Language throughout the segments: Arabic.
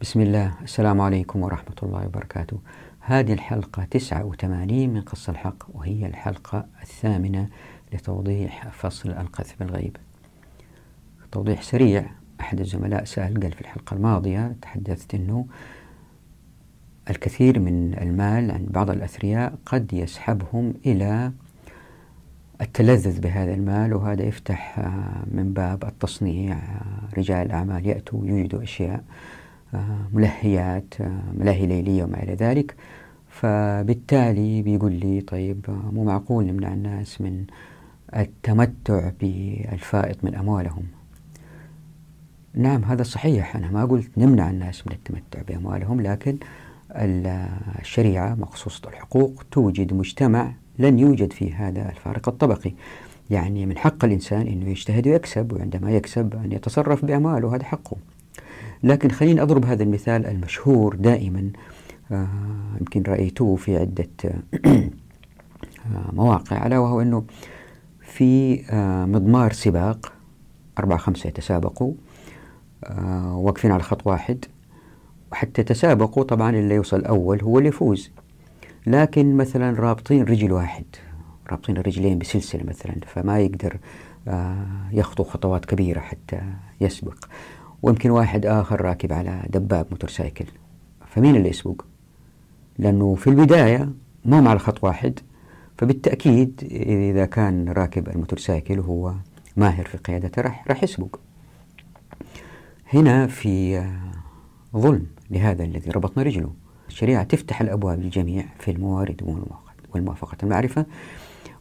بسم الله. السلام عليكم ورحمة الله وبركاته. هذه الحلقة 89 من قص الحق وهي الحلقة الثامنة لتوضيح فصل القذف بالغيب. توضيح سريع. أحد الزملاء سأل قال في الحلقة الماضية تحدثت أنه الكثير من المال عند بعض الأثرياء قد يسحبهم إلى التلذذ بهذا المال وهذا يفتح من باب التصنيع. رجال الأعمال يأتوا يوجدوا أشياء. ملهيات ملاهي ليلية وما إلى ذلك. فبالتالي بيقول لي طيب مو معقول نمنع الناس من التمتع بالفائض من أموالهم. نعم هذا صحيح. أنا ما قلت نمنع الناس من التمتع بأموالهم لكن الشريعة مخصوصة الحقوق توجد مجتمع لن يوجد فيه هذا الفارق الطبقي. يعني من حق الإنسان أنه يجتهد ويكسب وعندما يكسب أن يتصرف بأمواله هذا حقه. لكن خليني أضرب هذا المثال المشهور دائما آه يمكن رأيتوه في عدة آه مواقع ألا وهو أنه في آه مضمار سباق أربعة خمسة يتسابقوا آه واقفين على خط واحد وحتى يتسابقوا طبعا اللي يوصل أول هو اللي يفوز. لكن مثلا رابطين رجل واحد رابطين الرجلين بسلسلة مثلا فما يقدر آه يخطو خطوات كبيرة حتى يسبق. ويمكن واحد آخر راكب على دباب موتورسايكل. فمين اللي يسوق؟ لأنه في البداية ما على خط واحد فبالتأكيد إذا كان راكب الموتورسايكل وهو ماهر في قيادته راح راح يسبق. هنا في ظلم لهذا الذي ربطنا رجله. الشريعة تفتح الأبواب للجميع في الموارد والموافقة المعرفة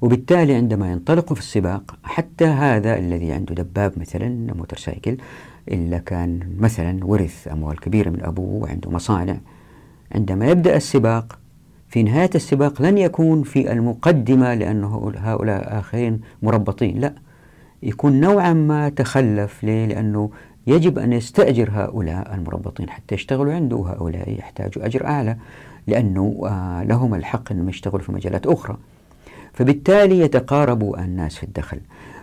وبالتالي عندما ينطلقوا في السباق حتى هذا الذي عنده دباب مثلا موتورسايكل إلا كان مثلا ورث أموال كبيرة من أبوه وعنده مصانع. عندما يبدأ السباق في نهاية السباق لن يكون في المقدمة لأنه هؤلاء آخرين مربطين لا. يكون نوعا ما تخلف ليه؟ لأنه يجب أن يستأجر هؤلاء المربطين حتى يشتغلوا عنده وهؤلاء يحتاجوا أجر أعلى لأنه لهم الحق أنهم يشتغلوا في مجالات أخرى. فبالتالي يتقارب الناس في الدخل.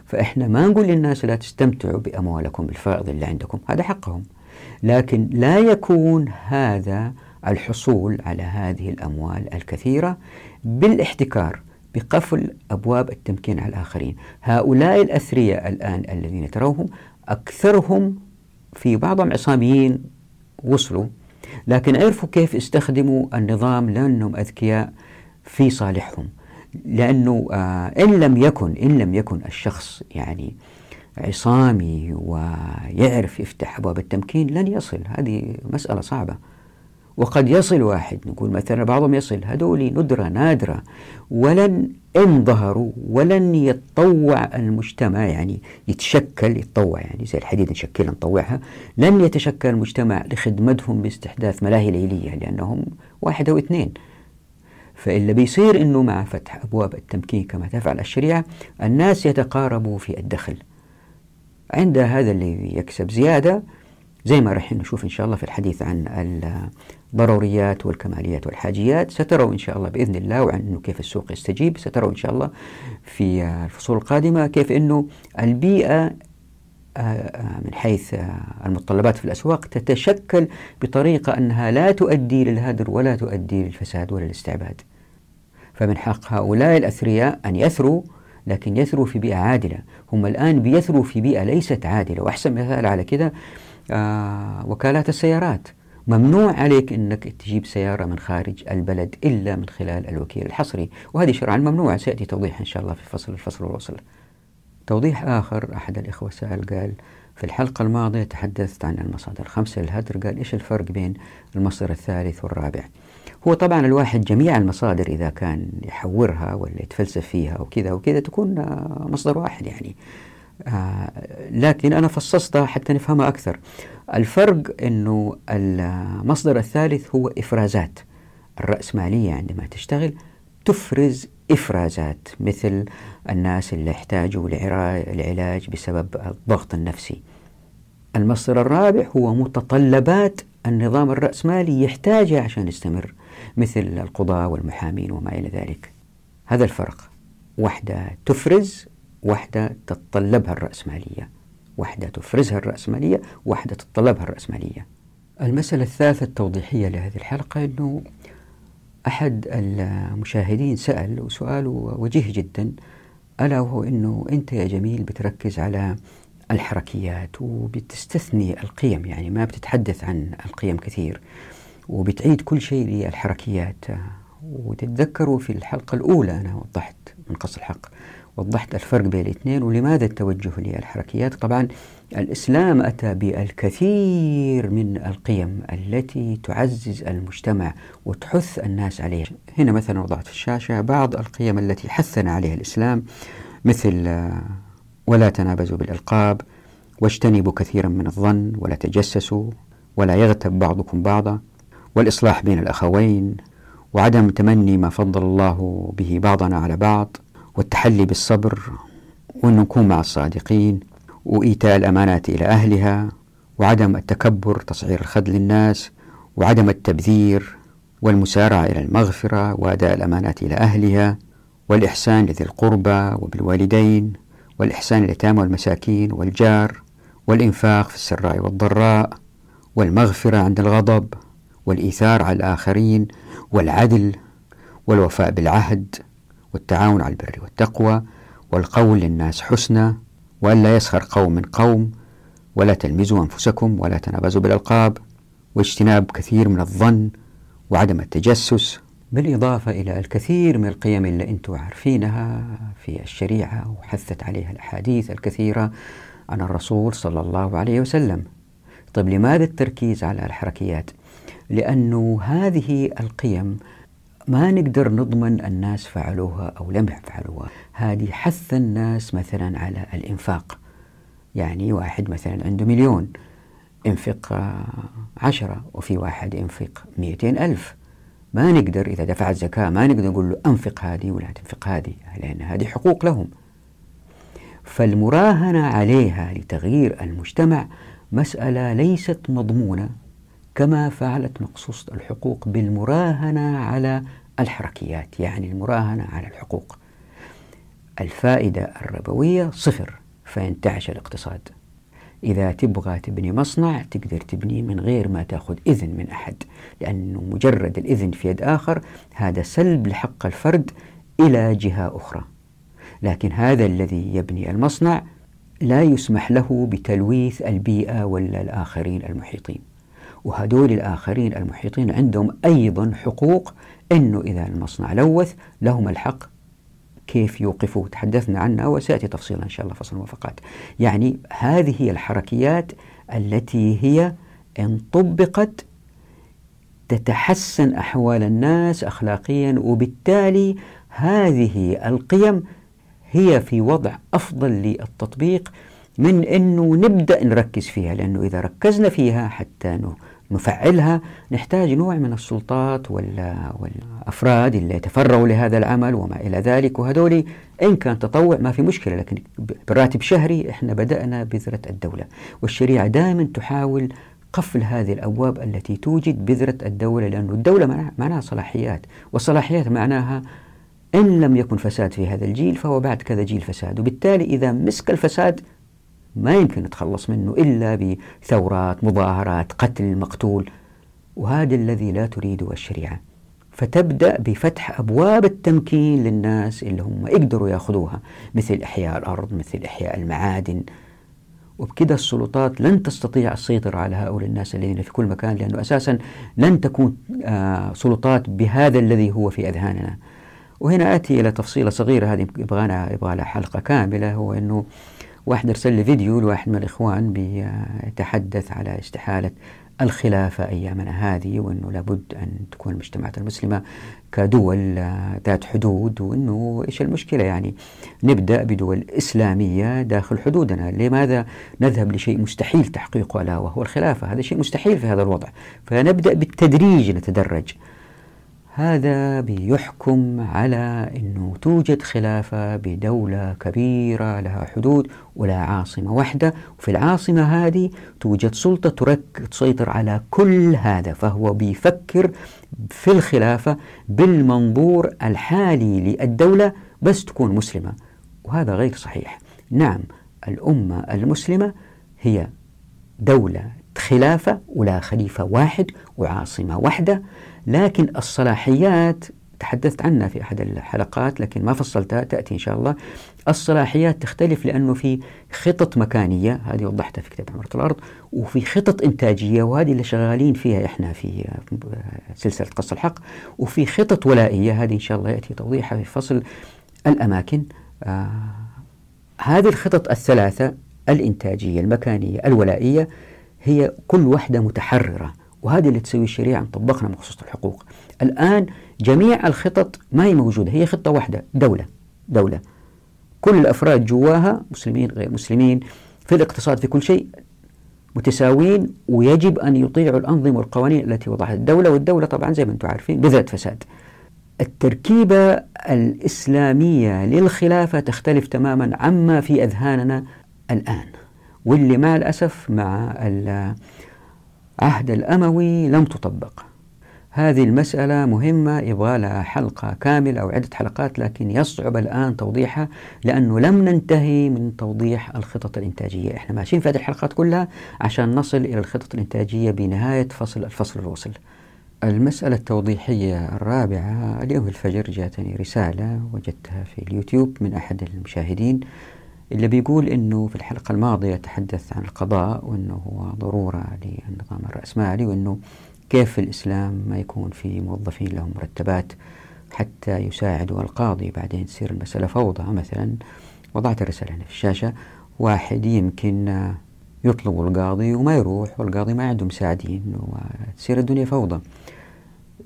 فإحنا ما نقول للناس لا تستمتعوا بأموالكم بالفائض اللي عندكم هذا حقهم. لكن لا يكون هذا الحصول على هذه الأموال الكثيرة بالاحتكار بقفل أبواب التمكين على الآخرين. هؤلاء الأثرياء الآن الذين تروهم أكثرهم في بعضهم عصاميين وصلوا. لكن عرفوا كيف يستخدموا النظام لأنهم أذكياء في صالحهم. لأنه آه إن لم يكن إن لم يكن الشخص يعني عصامي ويعرف يفتح أبواب التمكين لن يصل. هذه مسألة صعبة. وقد يصل واحد نقول مثلا بعضهم يصل هذول ندرة نادرة ولن إن ظهروا ولن يتطوع المجتمع يعني يتشكل يتطوع يعني زي الحديد نشكلها نطوعها. لن يتشكل المجتمع لخدمتهم باستحداث ملاهي ليلية لأنهم واحد أو اثنين. فإلا بيصير أنه مع فتح أبواب التمكين كما تفعل الشريعة الناس يتقاربوا في الدخل. عند هذا اللي يكسب زيادة زي ما راح نشوف إن شاء الله في الحديث عن الضروريات والكماليات والحاجيات ستروا إن شاء الله بإذن الله وعن أنه كيف السوق يستجيب ستروا إن شاء الله في الفصول القادمة كيف أنه البيئة من حيث المتطلبات في الأسواق تتشكل بطريقة أنها لا تؤدي للهدر ولا تؤدي للفساد ولا الاستعباد فمن حق هؤلاء الأثرياء أن يثروا لكن يثروا في بيئة عادلة. هم الآن بيثروا في بيئة ليست عادلة. وأحسن مثال على كده آه وكالات السيارات. ممنوع عليك أنك تجيب سيارة من خارج البلد إلا من خلال الوكيل الحصري. وهذه شرعا ممنوعة. سيأتي توضيح إن شاء الله في فصل الفصل والوصل. توضيح آخر أحد الإخوة سأل قال في الحلقة الماضية تحدثت عن المصادر الخمسة للهدر. قال إيش الفرق بين المصدر الثالث والرابع؟ هو طبعا الواحد جميع المصادر إذا كان يحورها ولا يتفلسف فيها وكذا وكذا تكون مصدر واحد يعني. آه لكن أنا فصصتها حتى نفهمها أكثر. الفرق أنه المصدر الثالث هو إفرازات. الرأسمالية عندما تشتغل تفرز إفرازات مثل الناس اللي يحتاجوا لعلاج بسبب الضغط النفسي. المصدر الرابع هو متطلبات النظام الرأسمالي يحتاجها عشان يستمر مثل القضاة والمحامين وما إلى ذلك. هذا الفرق. واحدة تفرز واحدة تتطلبها الرأسمالية. واحدة تفرزها الرأسمالية واحدة تتطلبها الرأسمالية. المسألة الثالثة التوضيحية لهذه الحلقة أنه أحد المشاهدين سأل وسؤاله وجيه جدا. ألا وهو أنه أنت يا جميل بتركز على الحركيات وبتستثني القيم يعني ما بتتحدث عن القيم كثير وبتعيد كل شيء للحركيات. وتتذكروا في الحلقة الأولى أنا وضحت من قص الحق وضحت الفرق بين الاثنين ولماذا التوجه للحركيات؟ طبعا الإسلام أتى بالكثير من القيم التي تعزز المجتمع وتحث الناس عليها. هنا مثلا وضعت في الشاشة بعض القيم التي حثنا عليها الإسلام مثل آه، ولا تنابزوا بالألقاب واجتنبوا كثيرا من الظن ولا تجسسوا ولا يغتب بعضكم بعضا والإصلاح بين الأخوين وعدم تمني ما فضل الله به بعضنا على بعض والتحلي بالصبر وأن نكون مع الصادقين. وإيتاء الأمانات إلى أهلها وعدم التكبر تصعير الخد للناس وعدم التبذير والمسارعة إلى المغفرة وأداء الأمانات إلى أهلها والإحسان لذي القربى وبالوالدين والإحسان اليتامى والمساكين والجار والإنفاق في السراء والضراء والمغفرة عند الغضب والإيثار على الآخرين والعدل والوفاء بالعهد والتعاون على البر والتقوى والقول للناس حسنى. وألا يسخر قوم من قوم ولا تلمزوا أنفسكم ولا تنابزوا بالألقاب واجتناب كثير من الظن وعدم التجسس بالإضافة إلى الكثير من القيم اللي أنتم عارفينها في الشريعة وحثت عليها الأحاديث الكثيرة عن الرسول صلى الله عليه وسلم طيب لماذا التركيز على الحركيات؟ لأنه هذه القيم ما نقدر نضمن الناس فعلوها أو لم يفعلوها. هذه حث الناس مثلا على الإنفاق. يعني واحد مثلا عنده مليون إنفق عشرة وفي واحد ينفق مئتين ألف. ما نقدر إذا دفعت زكاة ما نقدر نقول له أنفق هذه ولا تنفق هذه لأن هذه حقوق لهم. فالمراهنة عليها لتغيير المجتمع مسألة ليست مضمونة. كما فعلت مقصوصة الحقوق بالمراهنة على الحركيات يعني المراهنة على الحقوق. الفائدة الربوية صفر فينتعش الاقتصاد. إذا تبغى تبني مصنع تقدر تبنيه من غير ما تأخذ إذن من أحد لأنه مجرد الإذن في يد آخر هذا سلب لحق الفرد إلى جهة أخرى. لكن هذا الذي يبني المصنع لا يسمح له بتلويث البيئة ولا الآخرين المحيطين. وهدول الآخرين المحيطين عندهم أيضا حقوق أنه إذا المصنع لوث لهم الحق كيف يوقفوه. تحدثنا عنها وسيأتي تفصيلا إن شاء الله فصل الموافقات. يعني هذه هي الحركيات التي هي إن طبقت تتحسن أحوال الناس أخلاقيا وبالتالي هذه القيم هي في وضع أفضل للتطبيق من أنه نبدأ نركز فيها لأنه إذا ركزنا فيها حتى نفعلها نحتاج نوع من السلطات والأفراد اللي يتفرغوا لهذا العمل وما إلى ذلك. وهذول إن كان تطوع ما في مشكلة لكن براتب شهري إحنا بدأنا بذرة الدولة. والشريعة دائما تحاول قفل هذه الأبواب التي توجد بذرة الدولة لأن الدولة معناها صلاحيات والصلاحيات معناها إن لم يكن فساد في هذا الجيل فهو بعد كذا جيل فساد. وبالتالي إذا مسك الفساد ما يمكن نتخلص منه إلا بثورات مظاهرات قتل مقتول. وهذا الذي لا تريده الشريعة. فتبدأ بفتح أبواب التمكين للناس اللي هم يقدروا يأخذوها. مثل إحياء الأرض مثل إحياء المعادن. وبكذا السلطات لن تستطيع السيطرة على هؤلاء الناس الذين في كل مكان لأنه أساسا لن تكون آه سلطات بهذا الذي هو في أذهاننا. وهنا آتي إلى تفصيلة صغيرة هذه يبغى لها حلقة كاملة هو أنه واحد أرسل لي فيديو لواحد من الإخوان بيتحدث على استحالة الخلافة أيامنا هذه وأنه لابد أن تكون المجتمعات المسلمة كدول ذات حدود وأنه إيش المشكلة يعني؟ نبدأ بدول إسلامية داخل حدودنا. لماذا نذهب لشيء مستحيل تحقيقه ألا وهو الخلافة؟ هذا شيء مستحيل في هذا الوضع. فنبدأ بالتدريج نتدرج. هذا بيحكم على أنه توجد خلافة بدولة كبيرة لها حدود ولها عاصمة واحدة وفي العاصمة هذه توجد سلطة ترك تسيطر على كل هذا فهو بيفكر في الخلافة بالمنظور الحالي للدولة بس تكون مسلمة وهذا غير صحيح. نعم الأمة المسلمة هي دولة خلافة ولا خليفة واحد وعاصمة واحدة. لكن الصلاحيات تحدثت عنها في أحد الحلقات لكن ما فصلتها تأتي إن شاء الله. الصلاحيات تختلف لأنه في خطط مكانية هذه وضحتها في كتاب عمارة الأرض وفي خطط إنتاجية وهذه اللي شغالين فيها إحنا في سلسلة قص الحق وفي خطط ولائية هذه إن شاء الله يأتي توضيحها في فصل الأماكن. آه هذه الخطط الثلاثة الإنتاجية المكانية الولائية هي كل واحدة متحررة. وهذه اللي تسوي الشريعة طبقنا مخصوص الحقوق. الآن جميع الخطط ما هي موجودة هي خطة واحدة دولة دولة. كل الأفراد جواها مسلمين غير مسلمين في الاقتصاد في كل شيء متساويين ويجب أن يطيعوا الأنظمة والقوانين التي وضعها الدولة والدولة طبعا زي ما أنتم عارفين بذات فساد. التركيبة الإسلامية للخلافة تختلف تماما عما في أذهاننا الآن واللي مع الأسف مع العهد الأموي لم تطبق. هذه المسألة مهمة يبغى لها حلقة كاملة أو عدة حلقات لكن يصعب الآن توضيحها لأنه لم ننتهي من توضيح الخطط الإنتاجية. إحنا ماشيين في هذه الحلقات كلها عشان نصل إلى الخطط الإنتاجية بنهاية فصل الفصل الوصل. المسألة التوضيحية الرابعة اليوم الفجر جاتني رسالة وجدتها في اليوتيوب من أحد المشاهدين. اللي بيقول أنه في الحلقة الماضية تحدث عن القضاء وأنه هو ضرورة للنظام الرأسمالي وأنه كيف في الإسلام ما يكون في موظفين لهم مرتبات حتى يساعدوا القاضي. بعدين تصير المسألة فوضى مثلا. وضعت الرسالة هنا في الشاشة. واحد يمكن يطلب القاضي وما يروح والقاضي ما عنده مساعدين وتصير الدنيا فوضى.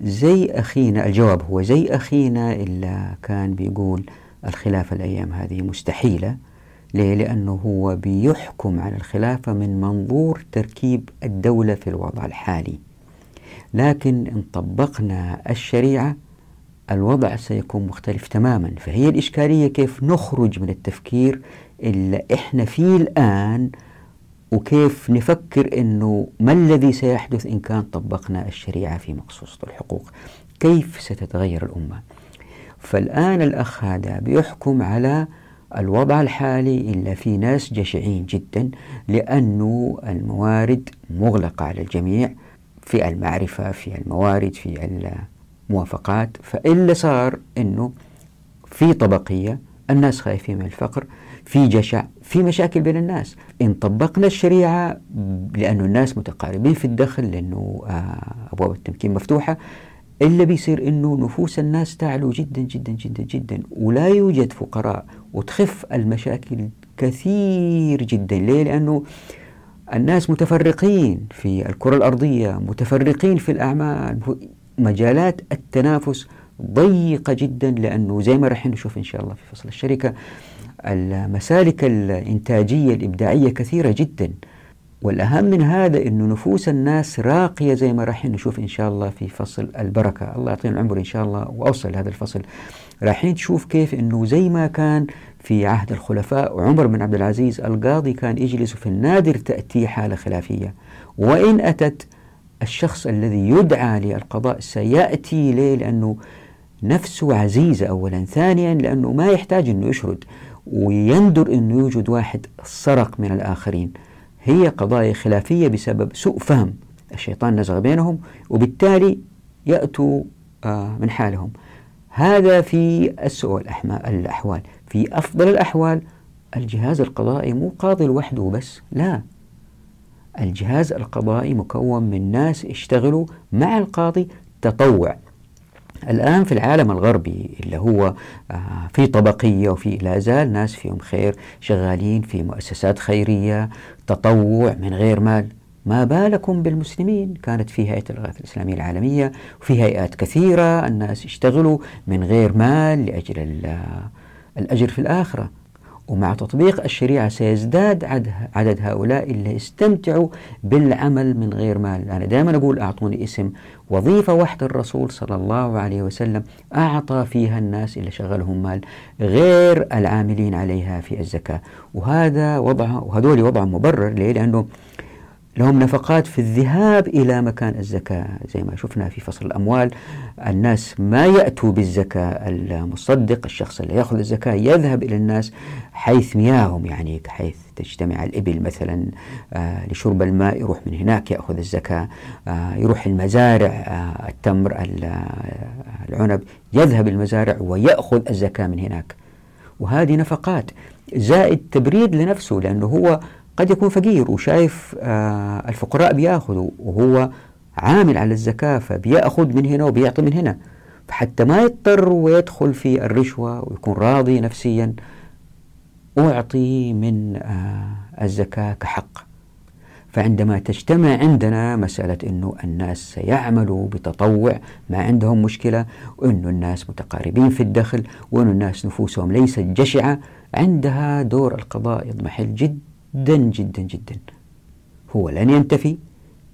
زي أخينا الجواب هو زي أخينا اللي كان بيقول الخلافة الأيام هذه مستحيلة. ليه؟ لأنه هو بيحكم على الخلافة من منظور تركيب الدولة في الوضع الحالي. لكن إن طبقنا الشريعة الوضع سيكون مختلف تماما. فهي الإشكالية كيف نخرج من التفكير اللي إحنا فيه الآن وكيف نفكر أنه ما الذي سيحدث إن كان طبقنا الشريعة في مقصوصة الحقوق؟ كيف ستتغير الأمة؟ فالآن الأخ هذا بيحكم على الوضع الحالي إلا في ناس جشعين جدا لأنه الموارد مغلقة على الجميع في المعرفة في الموارد في الموافقات. فإلا صار أنه في طبقية الناس خايفين من الفقر في جشع في مشاكل بين الناس. إن طبقنا الشريعة لأنه الناس متقاربين في الدخل لأنه آه، أبواب التمكين مفتوحة إلا بيصير أنه نفوس الناس تعلو جدا جدا جدا جدا ولا يوجد فقراء وتخف المشاكل كثير جدا. ليه؟ لأنه الناس متفرقين في الكرة الأرضية متفرقين في الأعمال مجالات التنافس ضيقة جدا. لأنه زي ما راح نشوف إن شاء الله في فصل الشركة المسالك الإنتاجية الإبداعية كثيرة جدا. والأهم من هذا أنه نفوس الناس راقية زي ما راح نشوف إن شاء الله في فصل البركة. الله يعطينا العمر إن شاء الله وأوصل لهذا الفصل. راح تشوف كيف أنه زي ما كان في عهد الخلفاء عمر بن عبد العزيز القاضي كان يجلس في النادر تأتي حالة خلافية. وإن أتت الشخص الذي يدعى للقضاء سيأتي ليه؟ لأنه نفسه عزيزة أولا. ثانيا لأنه ما يحتاج أنه يشرد ويندر أنه يوجد واحد سرق من الآخرين. هي قضايا خلافية بسبب سوء فهم. الشيطان نزغ بينهم وبالتالي يأتوا آه، من حالهم. هذا في أسوأ الأحوال. في أفضل الأحوال الجهاز القضائي مو قاضي لوحده بس لا. الجهاز القضائي مكون من ناس اشتغلوا مع القاضي تطوع. الآن في العالم الغربي اللي هو آه، في طبقية وفي لا زال ناس فيهم خير شغالين في مؤسسات خيرية تطوع من غير مال ما بالكم بالمسلمين. كانت في هيئة الإغاثة الإسلامية العالمية وفي هيئات كثيرة الناس يشتغلوا من غير مال لأجل الأجر في الآخرة. ومع تطبيق الشريعة سيزداد عدد هؤلاء اللي استمتعوا بالعمل من غير مال. أنا دائما أقول أعطوني اسم وظيفة واحدة الرسول صلى الله عليه وسلم أعطى فيها الناس اللي شغلهم مال غير العاملين عليها في الزكاة. وهذا وضع وهذول وضع مبرر. ليه؟ لأنه لهم نفقات في الذهاب إلى مكان الزكاة. زي ما شفنا في فصل الأموال الناس ما يأتوا بالزكاة المصدق الشخص اللي يأخذ الزكاة يذهب إلى الناس حيث مياههم يعني حيث تجتمع الإبل مثلا آه لشرب الماء يروح من هناك يأخذ الزكاة آه يروح المزارع آه التمر العنب يذهب المزارع ويأخذ الزكاة من هناك. وهذه نفقات زائد تبريد لنفسه لأنه هو قد يكون فقير وشايف آه الفقراء بيأخذوا وهو عامل على الزكاة فبيأخذ من هنا وبيعطي من هنا. فحتى ما يضطر ويدخل في الرشوة ويكون راضي نفسيا أعطي من آه الزكاة كحق. فعندما تجتمع عندنا مسألة أنه الناس سيعملوا بتطوع ما عندهم مشكلة وأنه الناس متقاربين في الدخل وأنه الناس نفوسهم ليست جشعة عندها دور القضاء يضمحل جدا. جدا جدا هو لن ينتفي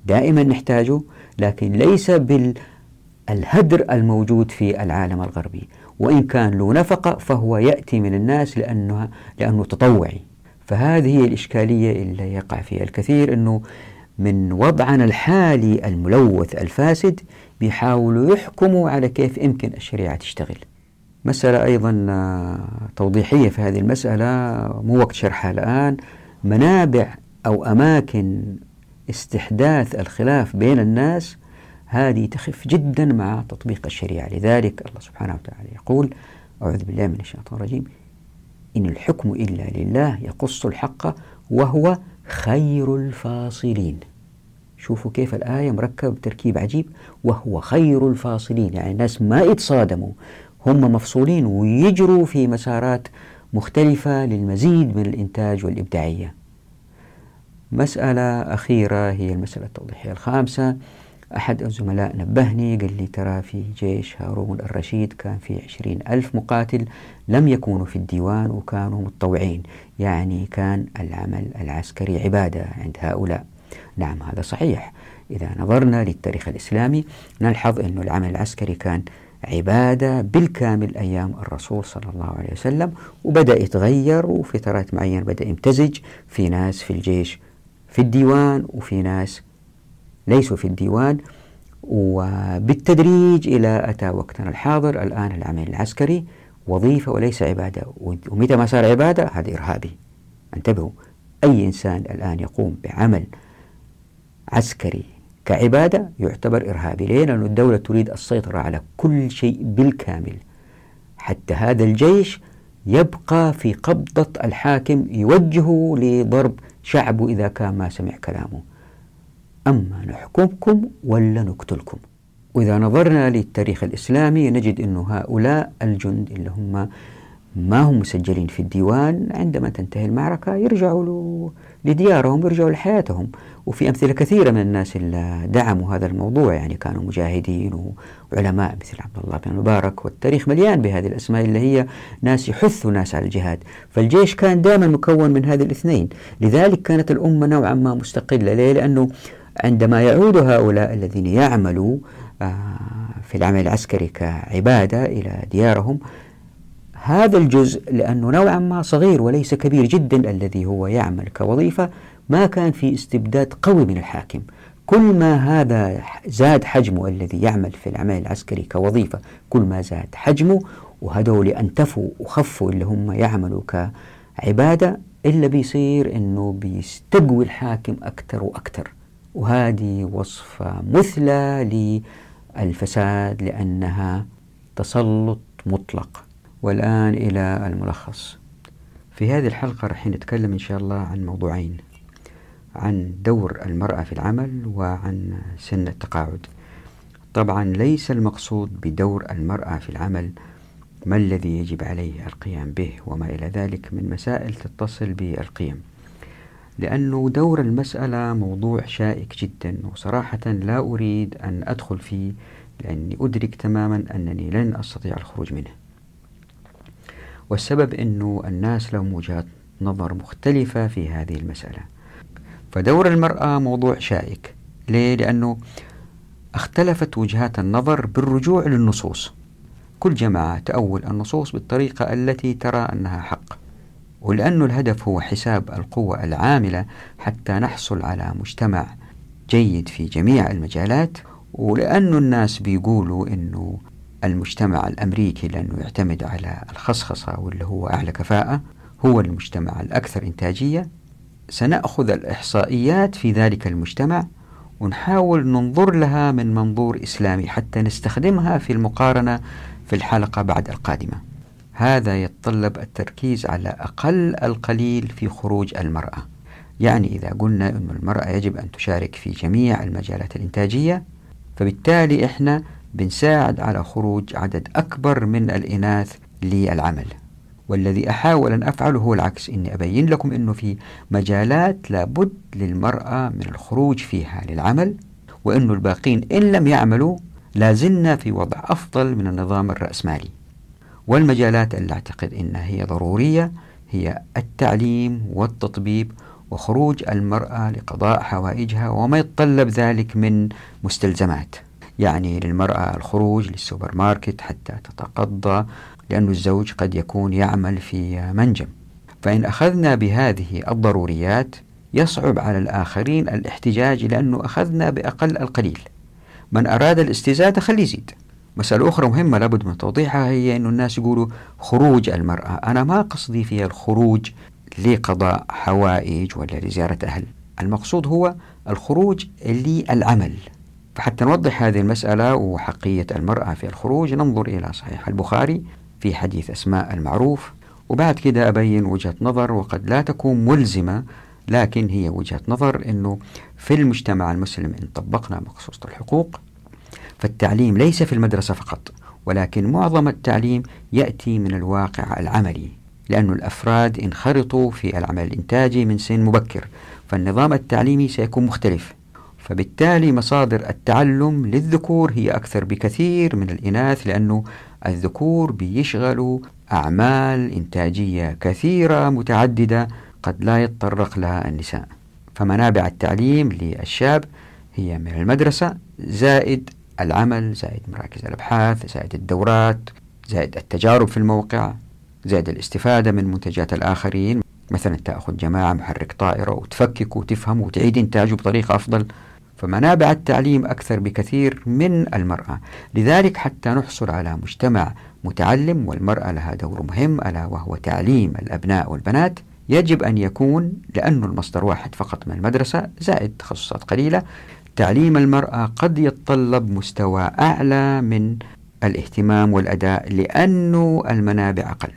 دائما نحتاجه لكن ليس بالهدر الموجود في العالم الغربي. وإن كان له نفقة فهو يأتي من الناس لأنه, لأنه تطوعي. فهذه هي الإشكالية اللي يقع فيها الكثير أنه من وضعنا الحالي الملوث الفاسد بيحاولوا يحكموا على كيف يمكن الشريعة تشتغل. مسألة أيضا آه، توضيحية في هذه المسألة مو وقت شرحها الآن. منابع أو أماكن استحداث الخلاف بين الناس هذه تخف جدا مع تطبيق الشريعة. لذلك الله سبحانه وتعالى يقول أعوذ بالله من الشيطان الرجيم. إن الحكم إلا لله يقص الحق وهو خير الفاصلين. شوفوا كيف الآية مركب تركيب عجيب وهو خير الفاصلين. يعني الناس ما يتصادموا هم مفصولين ويجروا في مسارات مختلفة للمزيد من الإنتاج والإبداعية. مسألة أخيرة هي المسألة التوضيحية الخامسة. أحد الزملاء نبهني قال لي ترى في جيش هارون الرشيد كان في عشرين ألف مقاتل لم يكونوا في الديوان وكانوا متطوعين. يعني كان العمل العسكري عبادة عند هؤلاء. نعم هذا صحيح. إذا نظرنا للتاريخ الإسلامي نلحظ أن العمل العسكري كان عبادة بالكامل أيام الرسول صلى الله عليه وسلم وبدأ يتغير وفترات معينة بدأ يمتزج. في ناس في الجيش في الديوان وفي ناس ليسوا في الديوان. وبالتدريج إلى أتى وقتنا الحاضر الآن العمل العسكري وظيفة وليس عبادة. ومتى ما صار عبادة هذا إرهابي. انتبهوا أي إنسان الآن يقوم بعمل عسكري كعبادة يعتبر إرهابي. ليه؟ لأن الدولة تريد السيطرة على كل شيء بالكامل. حتى هذا الجيش يبقى في قبضة الحاكم يوجهه لضرب شعبه إذا كان ما سمع كلامه. أما نحكمكم ولا نقتلكم. وإذا نظرنا للتاريخ الإسلامي نجد أن هؤلاء الجند اللي هم ما هم مسجلين في الديوان عندما تنتهي المعركة يرجعوا لديارهم يرجعوا لحياتهم. وفي أمثلة كثيرة من الناس اللي دعموا هذا الموضوع يعني كانوا مجاهدين وعلماء مثل عبد الله بن مبارك والتاريخ مليان بهذه الأسماء اللي هي ناس يحثوا ناس على الجهاد. فالجيش كان دائما مكون من هذه الاثنين. لذلك كانت الأمة نوعا ما مستقلة. ليه؟ لأنه عندما يعود هؤلاء الذين يعملوا آه، في العمل العسكري كعبادة إلى ديارهم هذا الجزء لأنه نوعا ما صغير وليس كبير جدا الذي هو يعمل كوظيفة ما كان في استبداد قوي من الحاكم. كل ما هذا زاد حجمه الذي يعمل في العمل العسكري كوظيفة كل ما زاد حجمه وهدول أنتفوا وخفوا اللي هم يعملوا كعبادة إلا بيصير أنه بيستقوي الحاكم أكثر وأكثر. وهذه وصفة مثلى للفساد لأنها تسلط مطلق. والآن إلى الملخص. في هذه الحلقة رح نتكلم إن شاء الله عن موضوعين. عن دور المرأة في العمل وعن سن التقاعد. طبعا ليس المقصود بدور المرأة في العمل ما الذي يجب عليه القيام به وما إلى ذلك من مسائل تتصل بالقيم. لأنه دور المسألة موضوع شائك جدا وصراحة لا أريد أن أدخل فيه لأني أدرك تماما أنني لن أستطيع الخروج منه. والسبب أنه الناس لهم وجهات نظر مختلفة في هذه المسألة. فدور المرأة موضوع شائك. ليه؟ لأنه اختلفت وجهات النظر بالرجوع للنصوص. كل جماعة تأول النصوص بالطريقة التي ترى أنها حق. ولأنه الهدف هو حساب القوة العاملة حتى نحصل على مجتمع جيد في جميع المجالات ولأنه الناس بيقولوا أنه المجتمع الأمريكي لأنه يعتمد على الخصخصة واللي هو أعلى كفاءة هو المجتمع الأكثر إنتاجية. سنأخذ الإحصائيات في ذلك المجتمع ونحاول ننظر لها من منظور إسلامي حتى نستخدمها في المقارنة في الحلقة بعد القادمة. هذا يتطلب التركيز على أقل القليل في خروج المرأة. يعني إذا قلنا أن المرأة يجب أن تشارك في جميع المجالات الإنتاجية فبالتالي إحنا بنساعد على خروج عدد أكبر من الإناث للعمل. والذي أحاول أن أفعله هو العكس. إني أبين لكم أنه في مجالات لابد للمرأة من الخروج فيها للعمل وأنه الباقين إن لم يعملوا لازلنا في وضع أفضل من النظام الرأسمالي. والمجالات اللي أعتقد أنها هي ضرورية هي التعليم والتطبيب وخروج المرأة لقضاء حوائجها وما يتطلب ذلك من مستلزمات. يعني للمرأة الخروج للسوبر ماركت حتى تتقضى لأن الزوج قد يكون يعمل في منجم. فإن أخذنا بهذه الضروريات يصعب على الآخرين الاحتجاج لأنه أخذنا بأقل القليل. من أراد الاستزادة خليه يزيد. مسألة أخرى مهمة لابد من توضيحها هي أن الناس يقولوا خروج المرأة. أنا ما قصدي فيها الخروج لقضاء حوائج ولا لزيارة أهل. المقصود هو الخروج للعمل. فحتى نوضح هذه المسألة وحقية المرأة في الخروج ننظر إلى صحيح البخاري في حديث أسماء المعروف. وبعد كده أبين وجهة نظر وقد لا تكون ملزمة لكن هي وجهة نظر أنه في المجتمع المسلم إن طبقنا مقصوصة الحقوق فالتعليم ليس في المدرسة فقط ولكن معظم التعليم يأتي من الواقع العملي لأن الأفراد انخرطوا في العمل الإنتاجي من سن مبكر فالنظام التعليمي سيكون مختلف. فبالتالي مصادر التعلم للذكور هي أكثر بكثير من الإناث لأنه الذكور بيشغلوا أعمال إنتاجية كثيرة متعددة قد لا يتطرق لها النساء. فمنابع التعليم للشاب هي من المدرسة زائد العمل زائد مراكز الأبحاث زائد الدورات زائد التجارب في الموقع زائد الاستفادة من منتجات الآخرين. مثلا تأخذ جماعة محرك طائرة وتفكك وتفهم وتعيد إنتاجه بطريقة أفضل. فمنابع التعليم أكثر بكثير من المرأة. لذلك حتى نحصل على مجتمع متعلم والمرأة لها دور مهم ألا وهو تعليم الأبناء والبنات. يجب أن يكون لأنه المصدر واحد فقط من المدرسة زائد تخصصات قليلة. تعليم المرأة قد يتطلب مستوى أعلى من الاهتمام والأداء لأنه المنابع أقل.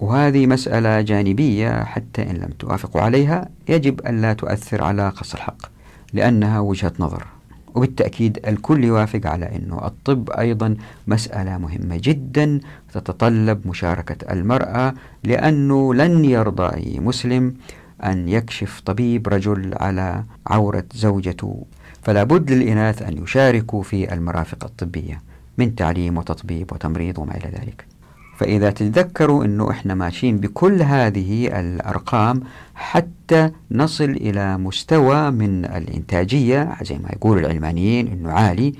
وهذه مسألة جانبية حتى إن لم توافقوا عليها يجب أن لا تؤثر على قص الحق. لأنها وجهة نظر. وبالتأكيد الكل يوافق على أنه الطب أيضا مسألة مهمة جدا تتطلب مشاركة المرأة لأنه لن يرضى أي مسلم أن يكشف طبيب رجل على عورة زوجته. فلا بد للإناث أن يشاركوا في المرافق الطبية من تعليم وتطبيب وتمريض وما إلى ذلك. فإذا تتذكروا أنه إحنا ماشيين بكل هذه الأرقام حتى نصل إلى مستوى من الإنتاجية زي ما يقول العلمانيين أنه عالي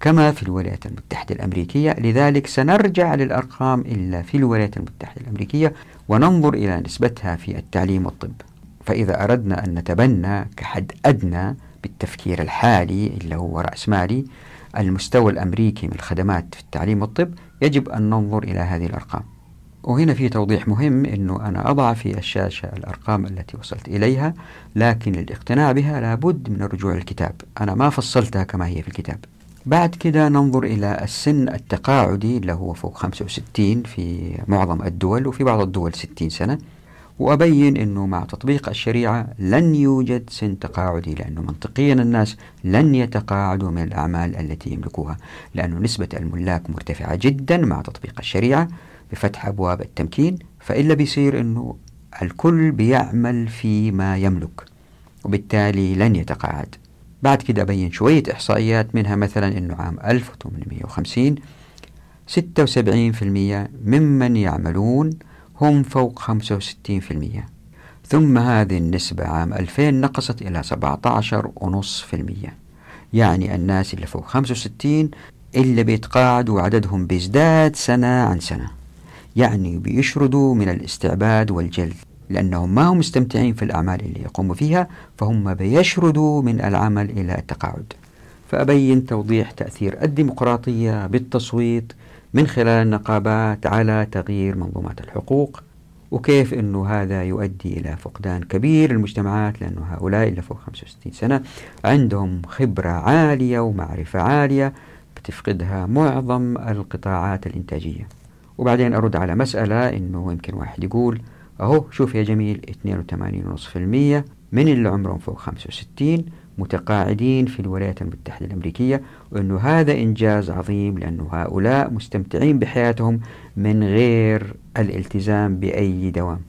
كما في الولايات المتحدة الأمريكية. لذلك سنرجع للأرقام إلا في الولايات المتحدة الأمريكية وننظر إلى نسبتها في التعليم والطب. فإذا أردنا أن نتبنى كحد أدنى بالتفكير الحالي اللي هو رأسمالي المستوى الأمريكي من الخدمات في التعليم والطب يجب أن ننظر إلى هذه الأرقام. وهنا في توضيح مهم أنه أنا أضع في الشاشة الأرقام التي وصلت إليها لكن للاقتناع بها لابد من الرجوع للكتاب أنا ما فصلتها كما هي في الكتاب. بعد كده ننظر إلى السن التقاعدي اللي هو فوق 65 في معظم الدول وفي بعض الدول 60 سنة. وأبين أنه مع تطبيق الشريعة لن يوجد سن تقاعدي لأنه منطقيا الناس لن يتقاعدوا من الأعمال التي يملكوها لأن نسبة الملاك مرتفعة جدا مع تطبيق الشريعة بفتح أبواب التمكين فإلا بيصير أنه الكل بيعمل فيما يملك وبالتالي لن يتقاعد. بعد كده أبين شوية إحصائيات منها مثلا أنه عام 1850 76% ممن يعملون هم فوق 65% ثم هذه النسبة عام 2000 نقصت إلى 17.5% يعني الناس اللي فوق 65 اللي بيتقاعدوا عددهم بيزداد سنة عن سنة. يعني بيشردوا من الاستعباد والجلد. لأنهم ما هم مستمتعين في الأعمال اللي يقوموا فيها فهم بيشردوا من العمل إلى التقاعد. فأبين توضيح تأثير الديمقراطية بالتصويت من خلال النقابات على تغيير منظومات الحقوق وكيف أنه هذا يؤدي إلى فقدان كبير للمجتمعات لأنه هؤلاء اللي فوق 65 سنة عندهم خبرة عالية ومعرفة عالية بتفقدها معظم القطاعات الإنتاجية. وبعدين أرد على مسألة أنه يمكن واحد يقول أهو شوف يا جميل 82.5% من اللي عمرهم فوق 65 متقاعدين في الولايات المتحدة الأمريكية وأنه هذا إنجاز عظيم لأنه هؤلاء مستمتعين بحياتهم من غير الالتزام بأي دوام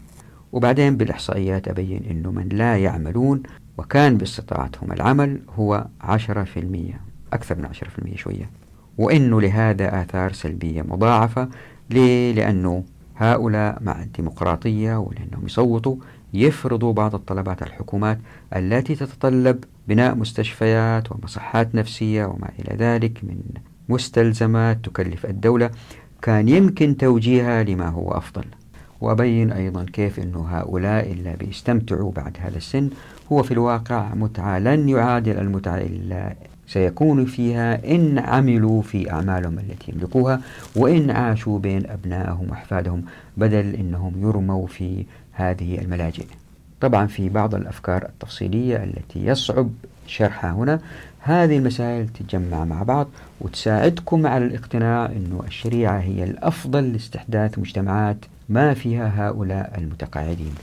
وبعدين بالإحصائيات أبين أنه من لا يعملون وكان باستطاعتهم العمل هو 10% أكثر من 10% شوية وأنه لهذا آثار سلبية مضاعفة ليه؟ لأنه هؤلاء مع الديمقراطية ولأنهم يصوتوا يفرضوا بعض الطلبات على الحكومات التي تتطلب بناء مستشفيات ومصحات نفسية وما إلى ذلك من مستلزمات تكلف الدولة كان يمكن توجيهها لما هو أفضل. وأبين أيضا كيف أن هؤلاء اللي بيستمتعوا بعد هذا السن هو في الواقع متعة لن يعادل المتعة إلا سيكون فيها إن عملوا في أعمالهم التي يملكوها وإن عاشوا بين أبنائهم وأحفادهم بدل إنهم يرموا في هذه الملاجئ. طبعا في بعض الأفكار التفصيلية التي يصعب شرحها هنا. هذه المسائل تتجمع مع بعض وتساعدكم على الاقتناع أن الشريعة هي الأفضل لاستحداث مجتمعات ما فيها هؤلاء المتقاعدين.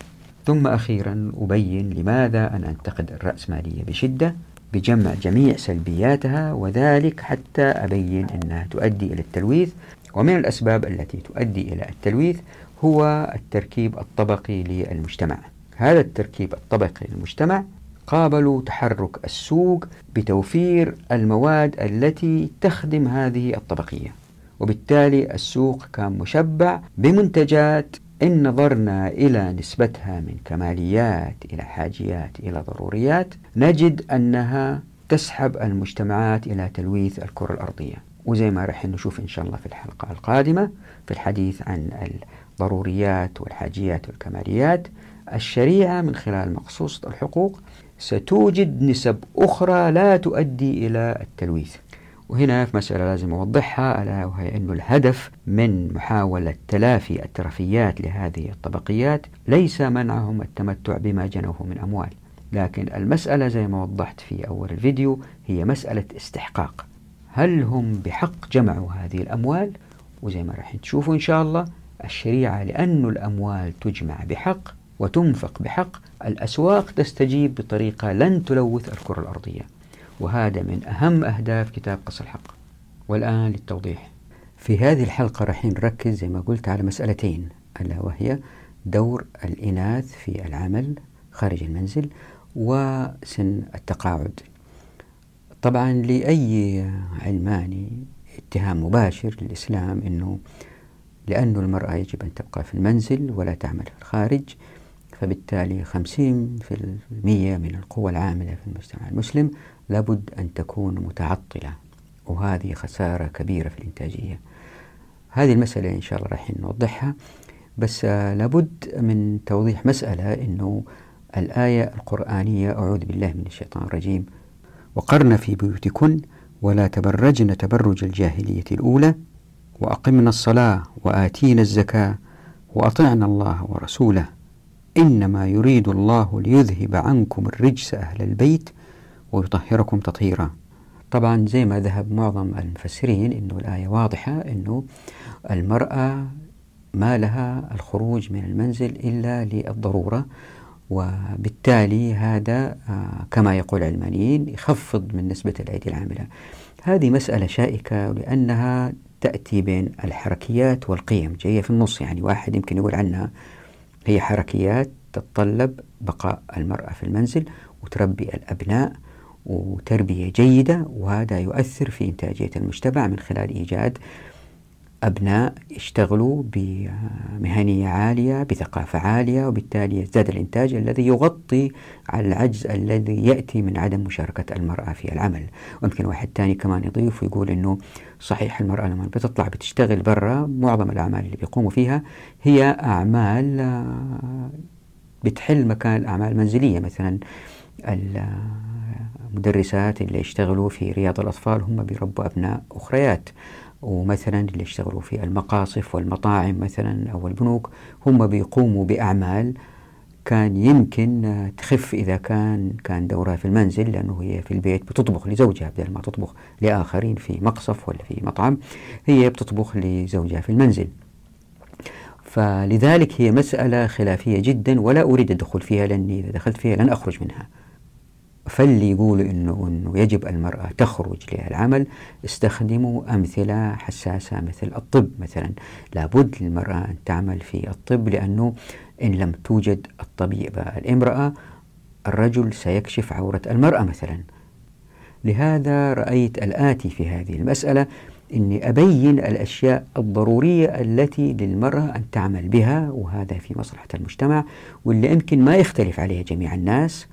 ثم أخيرا أبين لماذا أنا أنتقد الرأسمالية بشدة بجمع جميع سلبياتها وذلك حتى أبين أنها تؤدي إلى التلويث. ومن الأسباب التي تؤدي إلى التلويث هو التركيب الطبقي للمجتمع. هذا التركيب الطبقي للمجتمع قابلوا تحرك السوق بتوفير المواد التي تخدم هذه الطبقية. وبالتالي السوق كان مشبع بمنتجات إن نظرنا إلى نسبتها من كماليات إلى حاجيات إلى ضروريات نجد أنها تسحب المجتمعات إلى تلويث الكرة الأرضية. وزي ما راح نشوف إن شاء الله في الحلقة القادمة في الحديث عن الضروريات والحاجيات والكماليات. الشريعة من خلال مقصوصة الحقوق ستوجد نسب أخرى لا تؤدي إلى التلويث. وهنا في مسألة لازم أوضحها ألا وهي أن الهدف من محاولة تلافي الترفيات لهذه الطبقيات ليس منعهم التمتع بما جنوه من أموال. لكن المسألة زي ما وضحت في أول الفيديو هي مسألة استحقاق. هل هم بحق جمعوا هذه الأموال؟ وزي ما راح تشوفوا إن شاء الله الشريعة لأن الأموال تجمع بحق وتنفق بحق الأسواق تستجيب بطريقة لن تلوث الكرة الأرضية. وهذا من أهم أهداف كتاب قص الحق. والآن للتوضيح. في هذه الحلقة راح نركز زي ما قلت على مسألتين ألا وهي دور الإناث في العمل خارج المنزل وسن التقاعد. طبعا لأي علماني اتهام مباشر للإسلام أنه لأن المرأة يجب أن تبقى في المنزل ولا تعمل في الخارج فبالتالي 50% من القوى العاملة في المجتمع المسلم لابد أن تكون متعطلة وهذه خسارة كبيرة في الإنتاجية. هذه المسألة إن شاء الله راح نوضحها بس لابد من توضيح مسألة أنه الآية القرآنية أعوذ بالله من الشيطان الرجيم. وقرن في بيوتكن ولا تبرجن تبرج الجاهلية الأولى وأقمنا الصلاة وآتينا الزكاة وأطعنا الله ورسوله. إنما يريد الله ليذهب عنكم الرجس أهل البيت ويطهركم تطهيرا. طبعا زي ما ذهب معظم المفسرين أنه الآية واضحة أنه المرأة ما لها الخروج من المنزل إلا للضرورة وبالتالي هذا آه، كما يقول العلمانيين يخفض من نسبة الأيدي العاملة. هذه مسألة شائكة لأنها تأتي بين الحركيات والقيم جاية في النص يعني واحد يمكن يقول عنها. هي حركيات تتطلب بقاء المرأة في المنزل وتربي الأبناء وتربية جيدة وهذا يؤثر في إنتاجية المجتمع من خلال إيجاد أبناء يشتغلوا بمهنية عالية بثقافة عالية وبالتالي يزداد الإنتاج الذي يغطي على العجز الذي يأتي من عدم مشاركة المرأة في العمل. ويمكن واحد ثاني كمان يضيف ويقول أنه صحيح المرأة لما بتطلع بتشتغل برا معظم الأعمال اللي بيقوموا فيها هي أعمال بتحل مكان الأعمال المنزلية. مثلا المدرسات اللي يشتغلوا في رياض الأطفال هم بيربوا أبناء أخريات. ومثلا اللي يشتغلوا في المقاصف والمطاعم مثلا أو البنوك هم بيقوموا بأعمال كان يمكن تخف إذا كان كان دورها في المنزل لأنه هي في البيت بتطبخ لزوجها بدل ما تطبخ لآخرين في مقصف ولا في مطعم هي بتطبخ لزوجها في المنزل. فلذلك هي مسألة خلافية جدا ولا أريد الدخول فيها لأني إذا دخلت فيها لن أخرج منها. فاللي يقولوا إنه, إنه يجب المرأة تخرج للعمل استخدموا أمثلة حساسة مثل الطب مثلا. لابد للمرأة أن تعمل في الطب لأنه إن لم توجد الطبيبة الامرأة الرجل سيكشف عورة المرأة مثلا. لهذا رأيت الآتي في هذه المسألة إني أبين الأشياء الضرورية التي للمرأة أن تعمل بها وهذا في مصلحة المجتمع واللي يمكن ما يختلف عليه جميع الناس.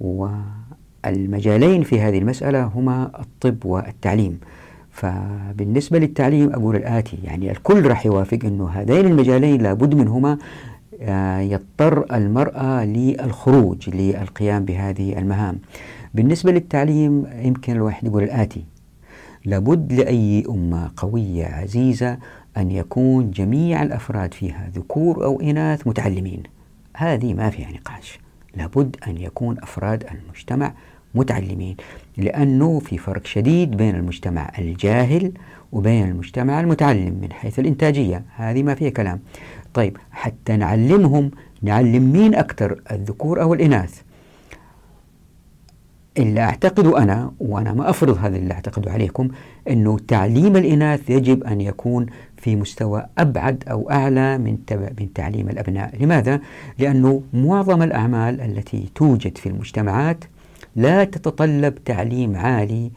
والمجالين في هذه المسألة هما الطب والتعليم. فبالنسبة للتعليم أقول الآتي يعني الكل راح يوافق أنه هذين المجالين لابد منهما آه، يضطر المرأة للخروج للقيام بهذه المهام. بالنسبة للتعليم يمكن الواحد يقول الآتي لابد لأي أمة قوية عزيزة أن يكون جميع الأفراد فيها ذكور أو إناث متعلمين. هذه ما فيها نقاش. لابد أن يكون أفراد المجتمع متعلمين لأنه في فرق شديد بين المجتمع الجاهل وبين المجتمع المتعلم من حيث الإنتاجية. هذه ما فيها كلام. طيب حتى نعلمهم نعلم مين أكثر الذكور أو الإناث؟ اللي أعتقده أنا وأنا ما أفرض هذا اللي أعتقده عليكم أنه تعليم الإناث يجب أن يكون في مستوى أبعد أو أعلى من من تعليم الأبناء لماذا؟ لأنه معظم الأعمال التي توجد في المجتمعات لا تتطلب تعليم عالي